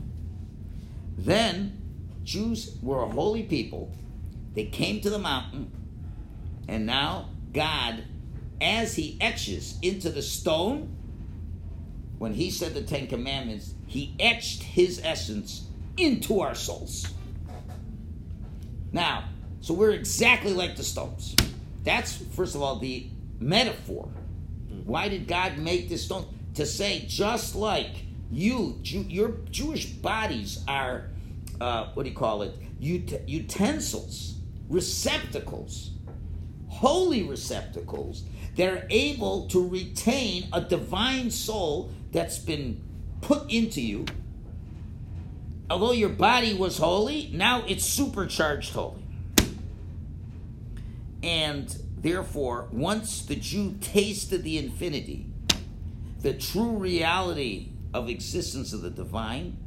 Then, Jews were a holy people. They came to the mountain, and now God, as He etches into the stone, when He said the Ten Commandments, He etched His essence into our souls. Now, so we're exactly like the stones. That's, first of all, the metaphor. Why did God make this stone? To say, just like you, Jew, your Jewish bodies are, uh, what do you call it? Ut- utensils receptacles, holy receptacles that are able to retain a divine soul that's been put into you. Although your body was holy, now it's supercharged holy. And therefore, once the Jew tasted the infinity, the true reality of existence of the divine,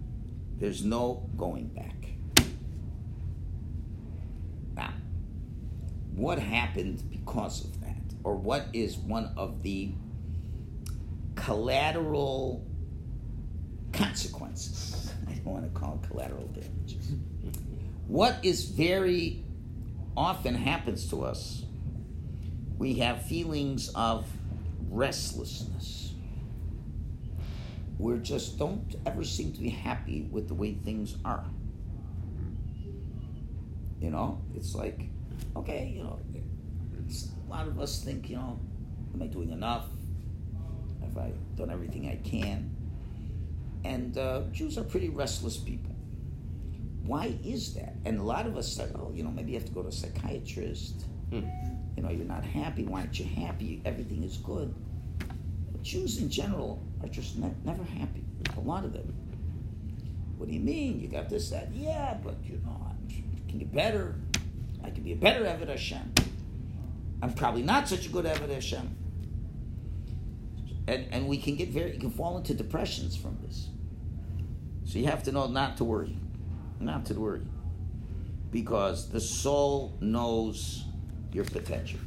there's no going back. Now, what happened because of that? Or what is one of the collateral consequences? I don't want to call collateral damages. What is very often happens to us, we have feelings of restlessness. We just don't ever seem to be happy with the way things are. You know, it's like, okay, you know, it's, a lot of us think, you know, am I doing enough? Have I done everything I can? And uh, Jews are pretty restless people. Why is that? And a lot of us say, oh, you know, maybe you have to go to a psychiatrist. Hmm. You know, you're not happy. Why aren't you happy? Everything is good. But Jews in general are just ne- never happy. A lot of them. What do you mean? You got this, that? Yeah, but you know, I can get better. I can be a better Eved Hashem. I'm probably not such a good Eved Hashem. And, and we can get very, you can fall into depressions from this. So you have to know not to worry. Not to worry. Because the soul knows your potential.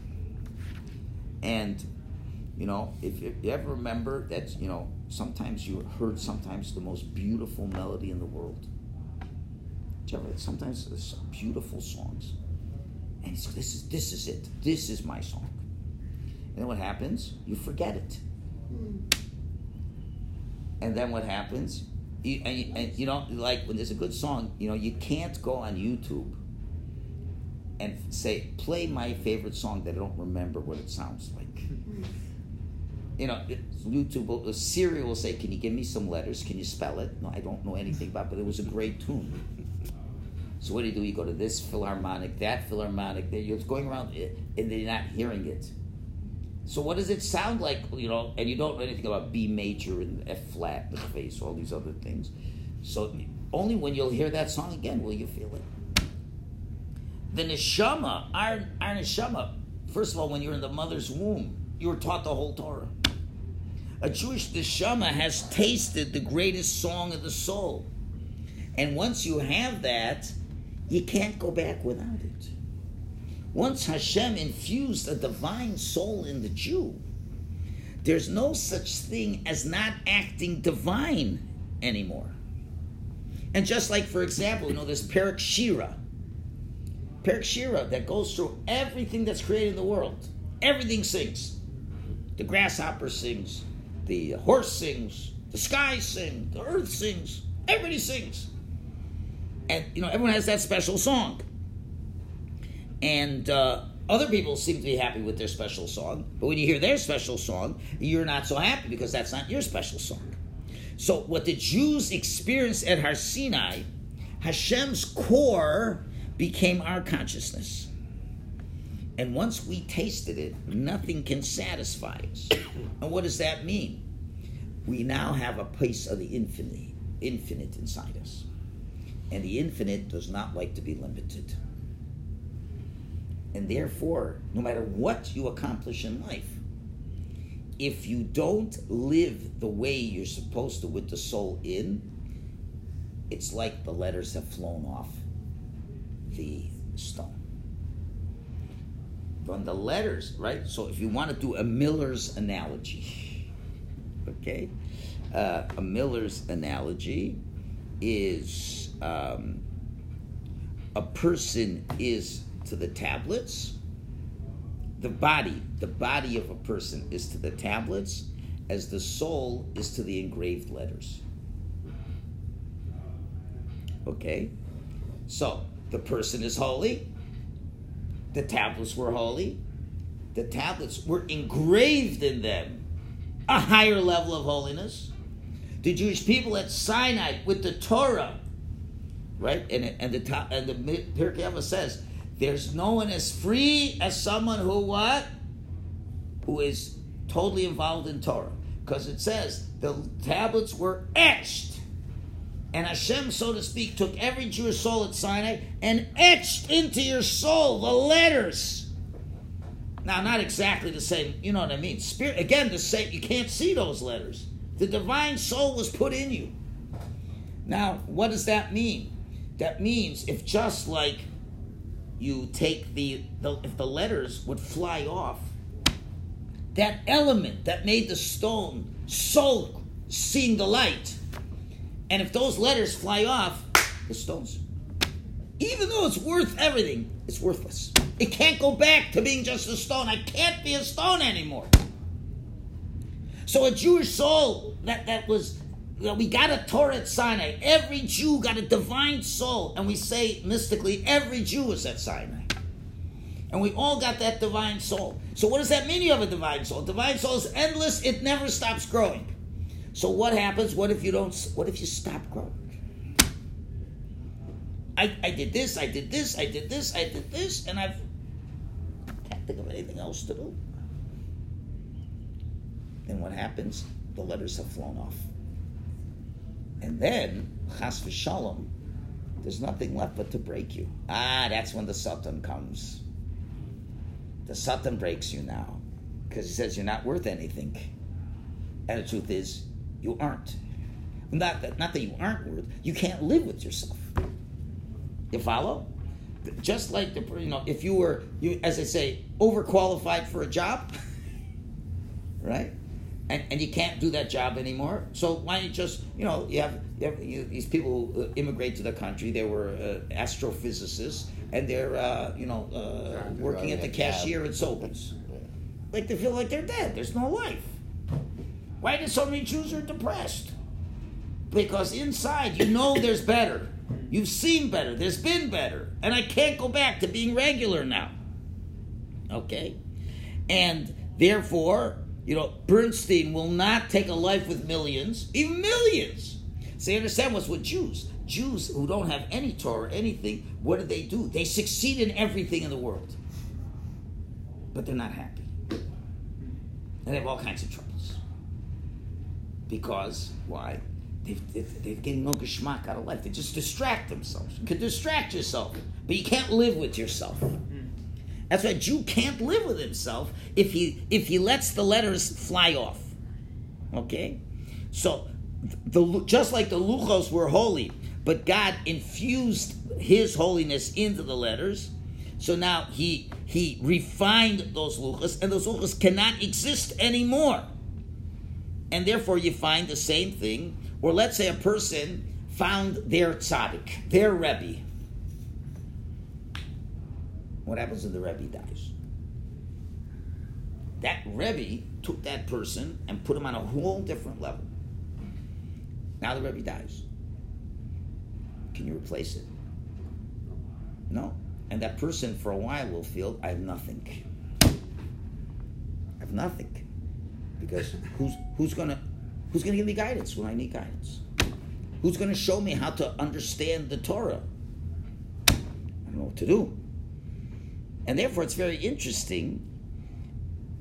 And, you know, if, if you ever remember that, you know, sometimes you heard sometimes the most beautiful melody in the world. Sometimes there's beautiful songs. And say, this is, this is it. This is my song. And then what happens? You forget it. And then what happens? You, and, you, and you know, like when there's a good song, you know, you can't go on YouTube and say, play my favorite song that I don't remember what it sounds like. You know, YouTube, will, Siri will say, can you give me some letters? Can you spell it? No, I don't know anything about but it was a great tune. So what do you do? You go to this philharmonic, that philharmonic, you're going around and they're not hearing it. So what does it sound like? You know, and you don't know anything about B major and F flat, the face, all these other things. So only when you'll hear that song again will you feel it. The neshama, our our neshama. First of all, when you're in the mother's womb, you were taught the whole Torah. A Jewish neshama has tasted the greatest song of the soul, and once you have that, you can't go back without it. Once Hashem infused a divine soul in the Jew, there's no such thing as not acting divine anymore. And just like, for example, you know, this Perek Shira, Perek Shira that goes through everything that's created in the world. Everything sings. The grasshopper sings, the horse sings, the sky sings, the earth sings, everybody sings. And, you know, everyone has that special song and uh, other people seem to be happy with their special song. But when you hear their special song, you're not so happy because that's not your special song. So what the Jews experienced at Har Sinai, Hashem's core became our consciousness. And once we tasted it, nothing can satisfy us. And what does that mean? We now have a place of the infinite, infinite inside us. And the infinite does not like to be limited. And therefore, no matter what you accomplish in life, if you don't live the way you're supposed to with the soul in, it's like the letters have flown off the stone. From the letters, right? So if you want to do a Miller's analogy, okay? Uh, a Miller's analogy is um, a person is to the tablets. The body, the body of a person is to the tablets as the soul is to the engraved letters. Okay? So, the person is holy. The tablets were holy. The tablets were engraved in them a higher level of holiness. The Jewish people at Sinai with the Torah, right? And, and the top, and the Pirkei Avos says there's no one as free as someone who what? Who is totally involved in Torah. Because it says the tablets were etched. And Hashem, so to speak, took every Jewish soul at Sinai and etched into your soul the letters. Now, not exactly the same, you know what I mean? Spirit, again, the same, you can't see those letters. The divine soul was put in you. Now, what does that mean? That means if just like you take the, the if the letters would fly off, that element that made the stone so seeing the light, and if those letters fly off, the stones, even though it's worth everything, it's worthless. It can't go back to being just a stone. I can't be a stone anymore. So a Jewish soul that, that was that we got a Torah at Sinai. Every Jew got a divine soul, and we say mystically, every Jew is at Sinai. And we all got that divine soul. So what does that mean you have a divine soul? Divine soul is endless, it never stops growing. So what happens? What if you don't what if you stop growing? I, I did this, I did this, I did this, I did this, and I've can't think of anything else to do. Then what happens? The letters have flown off. And then, chas v'shalom, there's nothing left but to break you. Ah, that's when the Satan comes. The Satan breaks you now. Because he says you're not worth anything. And the truth is, you aren't. Not that, not that you aren't worth, you can't live with yourself. You follow? Just like the you know, if you were you as I say, overqualified for a job, right? And, and you can't do that job anymore. So why don't you just you know you have, you have you, these people who immigrate to the country. They were uh, astrophysicists and they're uh, you know uh, working at the cashier at Sobeys. Like they feel like they're dead. There's no life. Why do so many Jews are depressed? Because inside you know there's better. You've seen better. There's been better. And I can't go back to being regular now. Okay? And therefore, you know, Bernstein will not take a life with millions, even millions. You understand what's with Jews? Jews who don't have any Torah anything, what do they do? They succeed in everything in the world. But they're not happy. And they have all kinds of troubles. Because, why? They've, they've, they're getting no geschmack out of life. They just distract themselves. You can distract yourself, but you can't live with yourself. That's why a Jew can't live with himself if he if he lets the letters fly off. Okay, so the just like the luchos were holy, but God infused His holiness into the letters. So now he he refined those luchos, and those luchos cannot exist anymore. And therefore, you find the same thing. Or let's say a person found their tzaddik, their rebbe. What happens when the rebbe dies? That rebbe took that person and put him on a whole different level. Now the rebbe dies. Can you replace it? No. And that person for a while will feel, I have nothing. I have nothing. Because who's who's gonna who's gonna give me guidance when I need guidance? Who's gonna show me how to understand the Torah? I don't know what to do. And therefore it's very interesting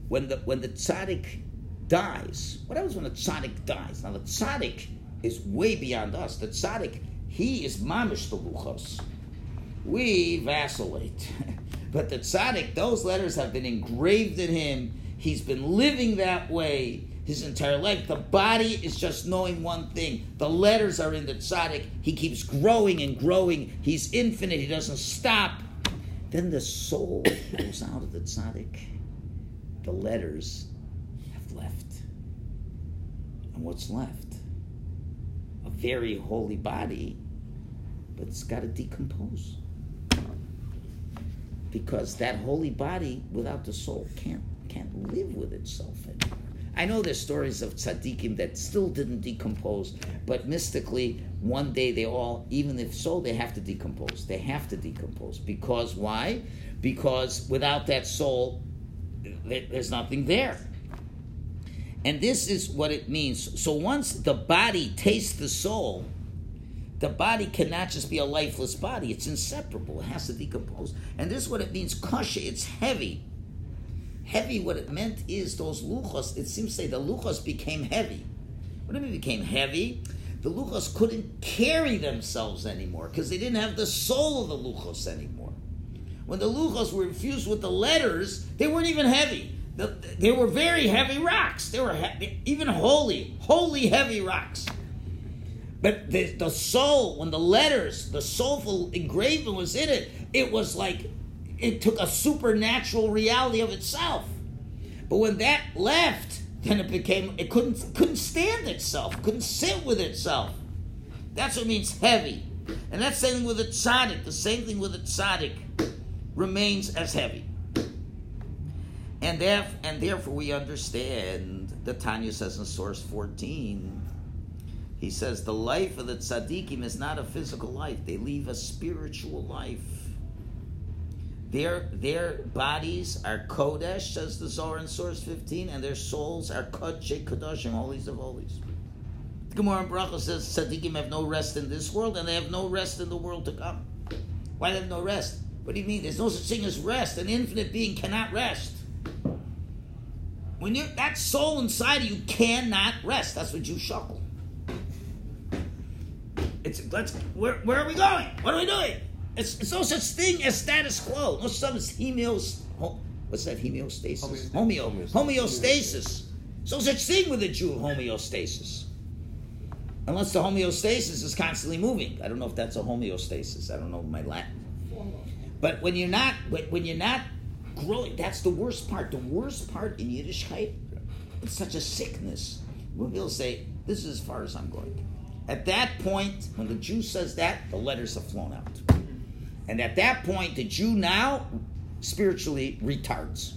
when the when the tzaddik dies. What happens when the tzaddik dies? Now the tzaddik is way beyond us. The tzaddik, he is mamish the luchos. We vacillate. but the tzaddik, those letters have been engraved in him. He's been living that way his entire life. The body is just knowing one thing. The letters are in the tzaddik. He keeps growing and growing. He's infinite. He doesn't stop. Then the soul goes out of the tzaddik. The letters have left. And what's left? A very holy body, but it's got to decompose. Because that holy body without the soul can't can't live with itself anymore. I know there's stories of tzaddikim that still didn't decompose, but mystically, one day they all, even if so, they have to decompose. They have to decompose. Because why? Because without that soul, there's nothing there. And this is what it means. So once the body tastes the soul, the body cannot just be a lifeless body. It's inseparable. It has to decompose. And this is what it means, kasha, it's heavy. Heavy, what it meant is those luchos, it seems to say the luchos became heavy. What do you mean became heavy? The luchos couldn't carry themselves anymore because they didn't have the soul of the luchos anymore. When the luchos were infused with the letters, they weren't even heavy. The- they were very heavy rocks. They were even holy, holy heavy rocks. But the, the soul, when the letters, the soulful engraving was in it, it was like it took a supernatural reality of itself. But when that left, then it became it couldn't couldn't stand itself, couldn't sit with itself. That's what means heavy. And that's the same thing with a tzaddik. The same thing with a tzaddik remains as heavy. And, theref- and therefore we understand, that Tanya says in source 14, he says the life of the tzaddikim is not a physical life. They live a spiritual life. Their, their bodies are kodesh, says the Zohar in source 15, and their souls are kodesh kodoshim, holies of holies. The Gemara in Bracha says tzaddikim have no rest in this world, and they have no rest in the world to come. Why they have no rest? What do you mean? There's no such thing as rest. An infinite being cannot rest. When you that soul inside of you cannot rest. That's what you shuckle. It's let's where, where are we going? What are we doing? It's, it's no such thing as status quo. No such as hemios. What's that? Homeostasis. Homeo. Homeostasis. No such thing with a Jew. Homeostasis. Unless the homeostasis is constantly moving. I don't know if that's a homeostasis. I don't know my Latin. But when you're not, when, when you're not growing, that's the worst part. The worst part in Yiddishkeit, it's such a sickness. When people say, "This is as far as I'm going," at that point, when the Jew says that, the letters have flown out, and at that point, the Jew now spiritually retards.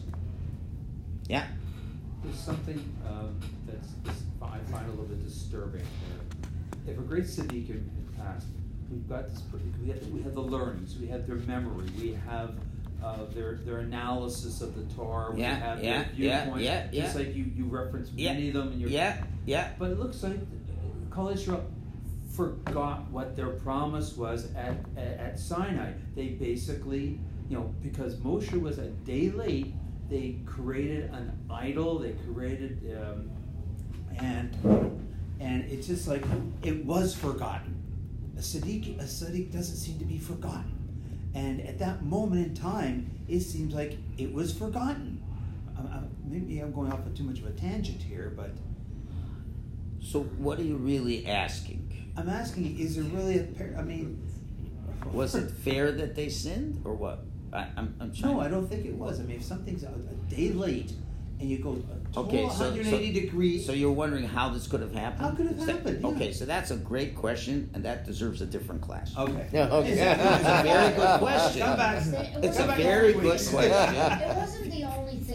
Yeah. There's something um, that's, I find a little bit disturbing there. If a great tzaddik had passed, we've got this. We have, we have the learnings, we have their memory, we have uh, their their analysis of the Torah, we Yeah, have yeah, their yeah, viewpoints. yeah, yeah. Just like you you reference Yeah, many of them in your Yeah. Yeah. But it looks like Kol Israel forgot what their promise was at, at, at Sinai. They basically, you know, because Moshe was a day late, they created an idol. They created, um, and and it's just like it was forgotten. A tzaddik, a tzaddik doesn't seem to be forgotten, and at that moment in time, it seems like it was forgotten. Uh, maybe I'm going off on too much of a tangent here, but So what are you really asking? I'm asking, is there really a pair? I mean, Was it fair that they sinned, or what? I, I'm, I'm trying. No, I don't think it was. I mean, if something's a, a day late and you go a total Okay, so, 180 so, degrees, so you're wondering how this could have happened? How could it Is that- happen? Yeah. Okay, so that's a great question, and that deserves a different class. okay. Yeah, okay. It's It's a very good question. Come back. It's a very good question. It wasn't the only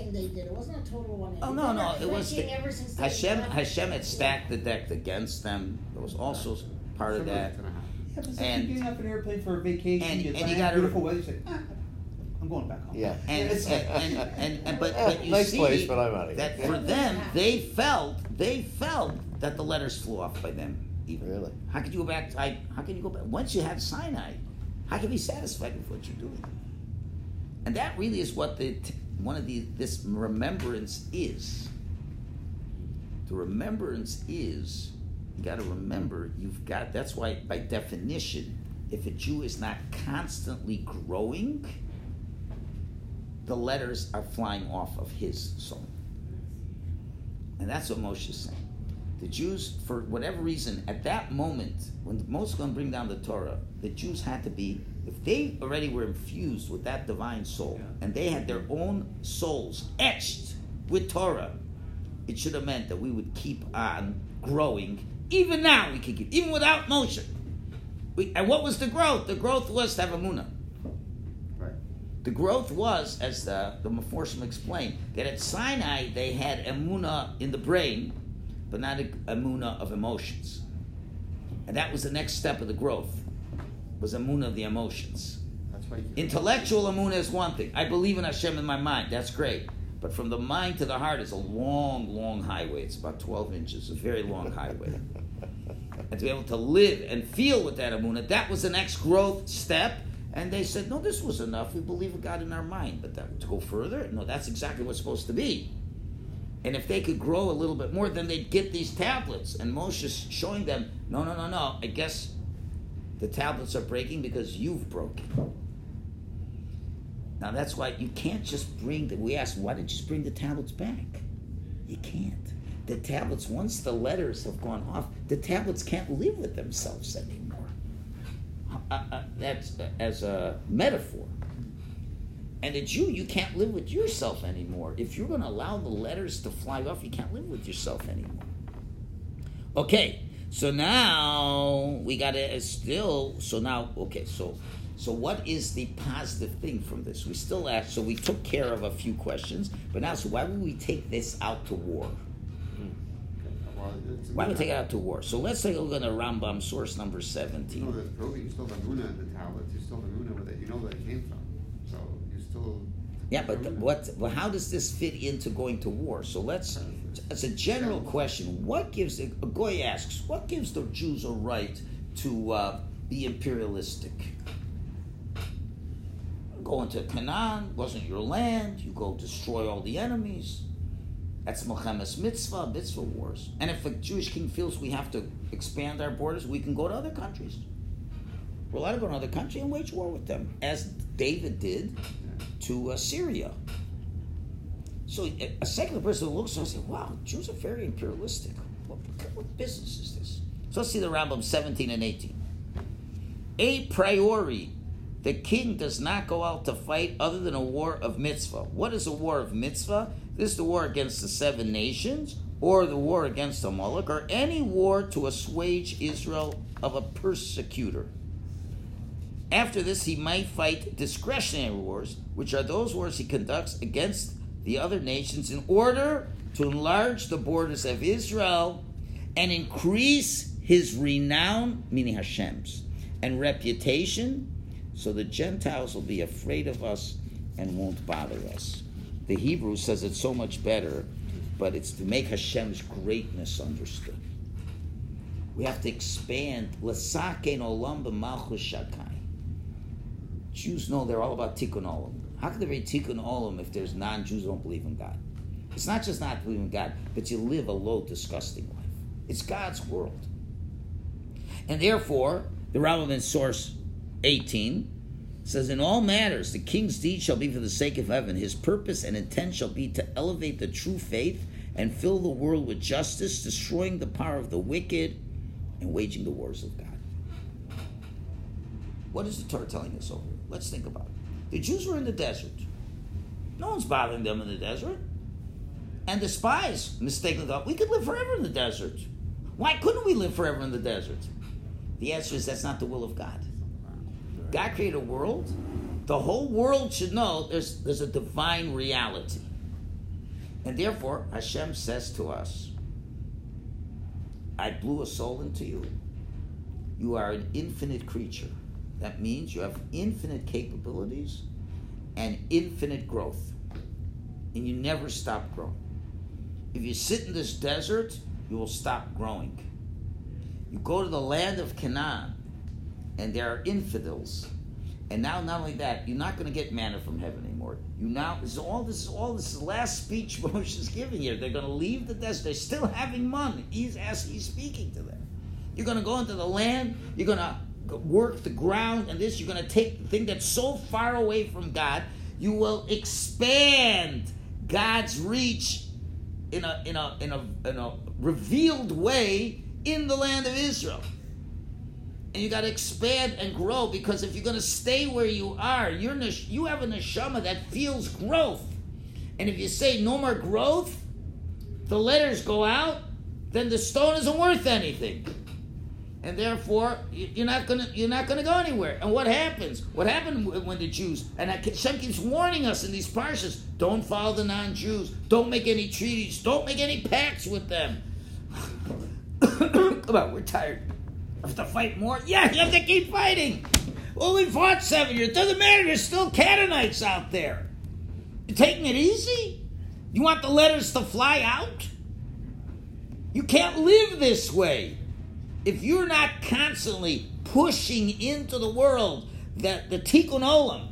thing they did. It wasn't a total one. Oh no, no, it was the, ever since Hashem. got- Hashem had stacked the deck against them. It was also part of that. Something's gonna happen. Yeah, but And- you're getting up an airplane for a vacation, and- you and you gotta- beautiful weather, you say, ah, I'm going back home. Yeah. And, It's and, and, and, and- but, but you nice see place, but I'm outta here. that for them, they felt they felt that the letters flew off by them. Even. Really? How could you go back? I, how can you go back once you have Sinai? How can you be satisfied with what you're doing? And that really is what the t- one of the this remembrance is. The remembrance is you got to remember you've got. That's why by definition, if a Jew is not constantly growing, the letters are flying off of his soul. And that's what Moshe is saying. The Jews, for whatever reason, at that moment, when Moshe going to bring down the Torah, the Jews had to be, if they already were infused with that divine soul, Yeah. and they had their own souls etched with Torah, it should have meant that we would keep on growing. Even now, we could keep, even without motion. We, and what was the growth? The growth was to have emuna. Right. The growth was, as the, the Meforshim explained, that at Sinai they had emuna in the brain, but not a emuna of emotions. And that was the next step of the growth, was emuna of the emotions. That's why. you- Intellectual emuna is one thing. I believe in Hashem in my mind. That's great. But from the mind to the heart is a long, long highway. It's about 12 inches, a very long highway. and to be able to live and feel with that emuna, that was the next growth step. And they said, no, this was enough. We believe in God in our mind. But that, to go further, no, that's exactly what's supposed to be. And if they could grow a little bit more, then they'd get these tablets. And Moshe's showing them, no, no, no, no. I guess the tablets are breaking because you've broken. Now that's why you can't just bring the. We asked, why did you just bring the tablets back? You can't. The tablets, once the letters have gone off, the tablets can't live with themselves anymore. Uh, uh, that's uh, as a metaphor. And a Jew, you can't live with yourself anymore. If you're going to allow the letters to fly off, you can't live with yourself anymore. Okay, so now we got to still. So now, okay, so so what is the positive thing from this? We still ask. So we took care of a few questions, but now, so why would we take this out to war? Why would we take it out to war? So let's take a look at the Rambam source number You know, seventeen. there's probably, you still have in the you still have with it, you know where it came from. So you still. Yeah, but what? Well, how does this fit into going to war? So let's. As a general question, what gives a goy asks, what gives the Jews a right to uh, be imperialistic? Go into Canaan wasn't your land. You go destroy all the enemies. That's milchemes mitzvah, mitzvah wars. And if a Jewish king feels we have to expand our borders, we can go to other countries. We're allowed to go to another country and wage war with them, as David did to uh, Syria. So a, secular person looks and says, "Wow, Jews are very imperialistic. What, what business is this?" So let's see the Rambam 17 and 18. A priori, the king does not go out to fight other than a war of mitzvah. What is a war of mitzvah? This is the war against the seven nations, or the war against Amalek, or any war to assuage Israel of a persecutor. After this, he might fight discretionary wars, which are those wars he conducts against the other nations in order to enlarge the borders of Israel and increase his renown, meaning Hashem's, and reputation, so the Gentiles will be afraid of us and won't bother us. The Hebrew says it so much better, but it's to make Hashem's greatness understood. We have to expand. Jews know they're all about tikkun olam. How can there be tikkun olam if there's non-Jews who don't believe in God? It's not just not believing in God, but you live a low, disgusting life. It's God's world. And therefore, the in source 18 says, In all matters, the king's deed shall be for the sake of heaven. His purpose and intent shall be to elevate the true faith and fill the world with justice, destroying the power of the wicked and waging the wars of God. What is the Torah telling us over here? Let's think about it. The Jews were in the desert. No one's bothering them in the desert. And the spies mistakenly thought we could live forever in the desert. Why couldn't we live forever in the desert? The answer is that's not the will of God. God created a world. The whole world should know there's, there's a divine reality. And therefore, Hashem says to us, I blew a soul into you. You are an infinite creature. That means you have infinite capabilities and infinite growth. And you never stop growing. If you sit in this desert, you will stop growing. You go to the land of Canaan, and there are infidels. And now, not only that, you're not going to get manna from heaven anymore. You now this is all this is all this is last speech Moshe is giving here. They're going to leave the desert. They're still having money. He's asking, he's speaking to them. You're going to go into the land. You're going to work the ground, and this you're going to take the thing that's so far away from God. You will expand God's reach in a in a in a in a revealed way in the land of Israel. And you got to expand and grow because if you're going to stay where you are, you're nesh- you have a neshama that feels growth. And if you say no more growth, the letters go out, then the stone isn't worth anything. And therefore, you- you're not gonna you're not gonna go anywhere. And what happens? What happened when when the Jews and Hashem keeps warning us in these parshas: don't follow the non-Jews, don't make any treaties, don't make any pacts with them. Come on, we're tired. Have to fight more? Yeah, you have to keep fighting. Well, we fought seven years. Doesn't matter. There's still Canaanites out there. You're taking it easy? You want the letters to fly out? You can't live this way. If you're not constantly pushing into the world that the tikkun olam,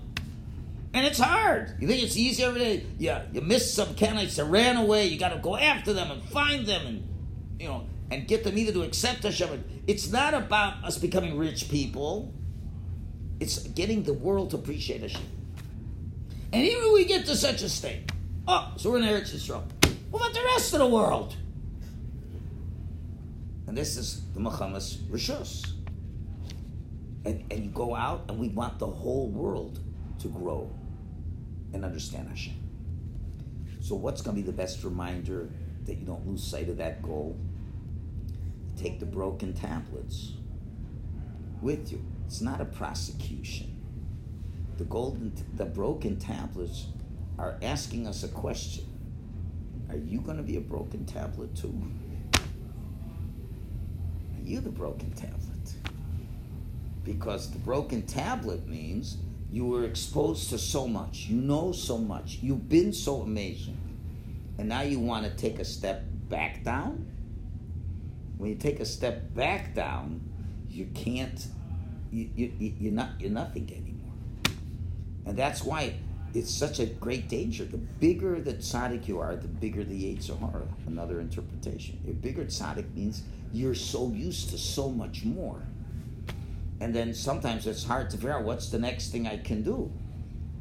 and it's hard. You think it's easy every day? Yeah, you miss some Canaanites that ran away. You got to go after them and find them, and you know, and get them either to accept Hashem. It's not about us becoming rich people. It's getting the world to appreciate Hashem. And even we get to such a state, oh, so we're in Eretz Yisrael. What about the rest of the world? And this is the milchemes Rishus. And, and you go out, and we want the whole world to grow and understand Hashem. So, what's going to be the best reminder that you don't lose sight of that goal? Take the broken tablets with you. It's not a prosecution. The golden, the broken tablets are asking us a question. Are you going to be a broken tablet too? You the broken tablet? Because the broken tablet means you were exposed to so much, you know so much, you've been so amazing, and now you want to take a step back down? When you take a step back down, you can't, you, you, you're, not, you're nothing anymore. And that's why it's such a great danger. The bigger the tzaddik you are, the bigger the Yetzer Hara. Another interpretation. A bigger tzaddik means you're so used to so much more. And then sometimes it's hard to figure out what's the next thing I can do.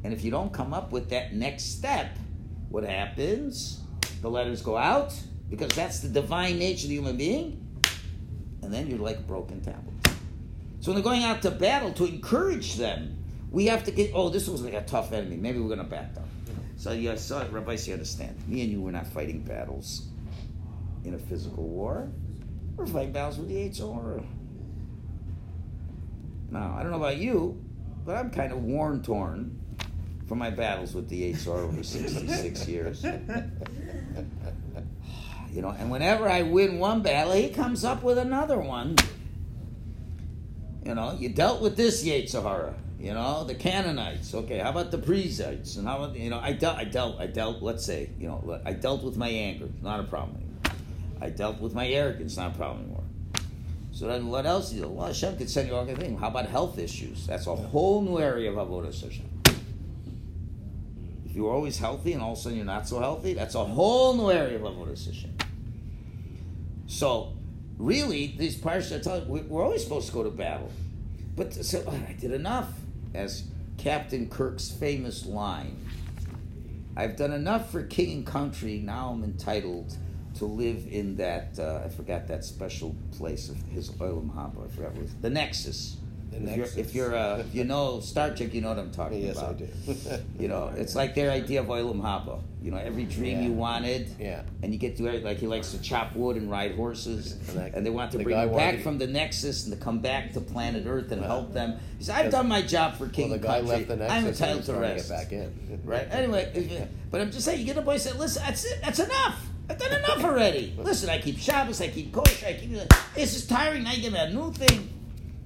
And if you don't come up with that next step, what happens? The letters go out because that's the divine nature of the human being. And then you're like a broken tablet. So when they're going out to battle, to encourage them, we have to get, oh, this was like a tough enemy. Maybe we're going to back down. So, you saw it, Rabbi, so you understand. Me and you were not fighting battles in a physical war. We're fighting battles with the Hara. Now, I don't know about you, but I'm kind of worn torn from my battles with the Hara over 66 years. You know, and whenever I win one battle, he comes up with another one. You know, you dealt with this Yetzer Hara. You know, the Canaanites. Okay, how about the Perizzites? And how about you know, I dealt, I dealt, I dealt. Let's say, you know, I dealt with my anger. Not a problem. I dealt with my arrogance. Not a problem anymore. So then, what else? You know, well, Hashem could send you all kind of things. How about health issues? That's a whole new area of avodah Hashem. If you were always healthy and all of a sudden you're not so healthy, that's a whole new area of avodah Hashem. So, really, these parshas, are telling we're always supposed to go to battle. But so I did enough as Captain Kirk's famous line. I've done enough for king and country. Now I'm entitled to live in that. Uh, I forgot that special place of his Olam Haba. I forgot what it was the Nexus. The if Nexus. you're, if you're uh, if you know Star Trek, you know what I'm talking Yes, about. I do. You know, it's like their idea of Olam Haba. You know, every dream Yeah. you wanted, Yeah. and you get to it. Like he likes to chop wood and ride horses, And that- and they want to the bring him back to- from the Nexus and to come back to planet Earth and Wow. help them. He said, "I've done my job for king well, the guy country. left the Nexus I'm entitled to rest." get back in. Right. Anyway, but I'm just saying, you get a boy say, "Listen, that's it. That's enough. I've done enough already. Listen, I keep Shabbos, I keep kosher, I keep. This is tiring. Now you give me a new thing."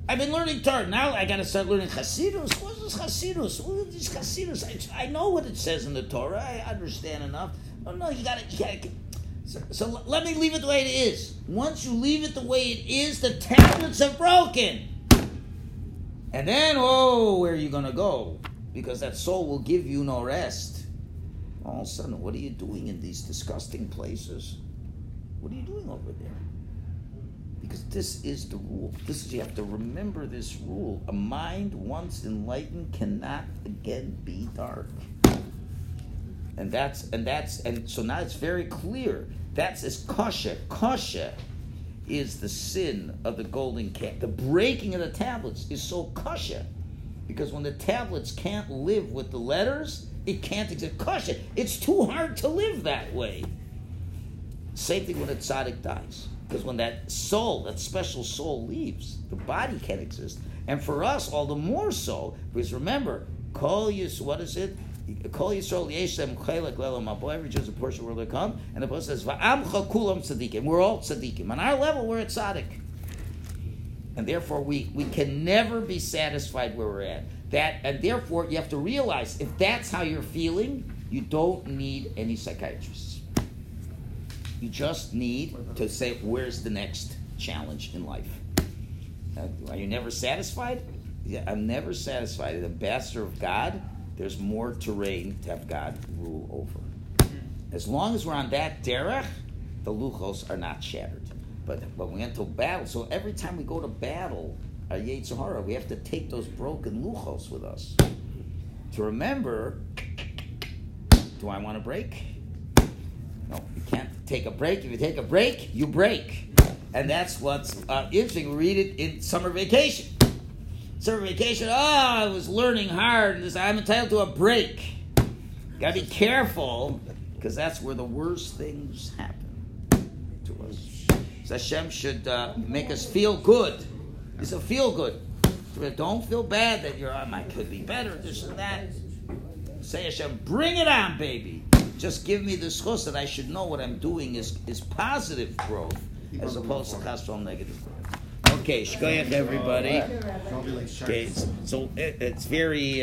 I've been learning Torah. Now I got to start learning Hasidus. What is Hasidus? What is Hasidus? I, I know what it says in the Torah. I understand enough. Oh no, you got to. You gotta, so, so let me leave it the way it is. Once you leave it the way it is, the tablets are broken. And then, oh, where are you going to go? Because that soul will give you no rest. All of a sudden, what are you doing in these disgusting places? What are you doing over there? Because this is the rule. This is you have to remember this rule. A mind once enlightened cannot again be dark. And that's and that's and so now it's very clear. That's as kasha. Kasha is the sin of the golden calf. The breaking of the tablets is so kasha. Because when the tablets can't live with the letters, it can't exist. Kasha. It's too hard to live that way. Same thing when a tzaddik dies. Because when that soul, that special soul leaves, the body can't exist. And for us, all the more so, because remember, call Yis, what is it? Kol Yisrael Yeshem Chelek l'Olam Haba, every Jew is a portion where they come. And the Bible says, Va'amcha kulam tzaddikim. We're all tzaddikim. On our level, we're a tzaddik. And therefore, we, we can never be satisfied where we're at. That, and therefore, you have to realize if that's how you're feeling, you don't need any psychiatrists. You just need to say, where's the next challenge in life? Uh, Are you never satisfied? Yeah, I'm never satisfied. As ambassador of God, there's more terrain to have God rule over. As long as we're on that derech, the luchos are not shattered. But but we enter battle, so every time we go to battle, our Yetzer Hara, we have to take those broken luchos with us to remember. Do I want to break? No, you can't take a break. If you take a break, you break, and that's what's uh, interesting. We read it in summer vacation. Summer vacation. Oh, I was learning hard. and this- I'm entitled to a break. Gotta be careful, because that's where the worst things happen to Hashem should uh, make us feel good. It's a feel good. Don't feel bad that you're, um, I could be better, this and that. Say Hashem, bring it on, baby. Just give me the schos that I should know what I'm doing is, is positive growth as opposed to chastral negative growth. Okay, shkoyach everybody. So I'll be like sharks. Okay, so it, it's very. Uh,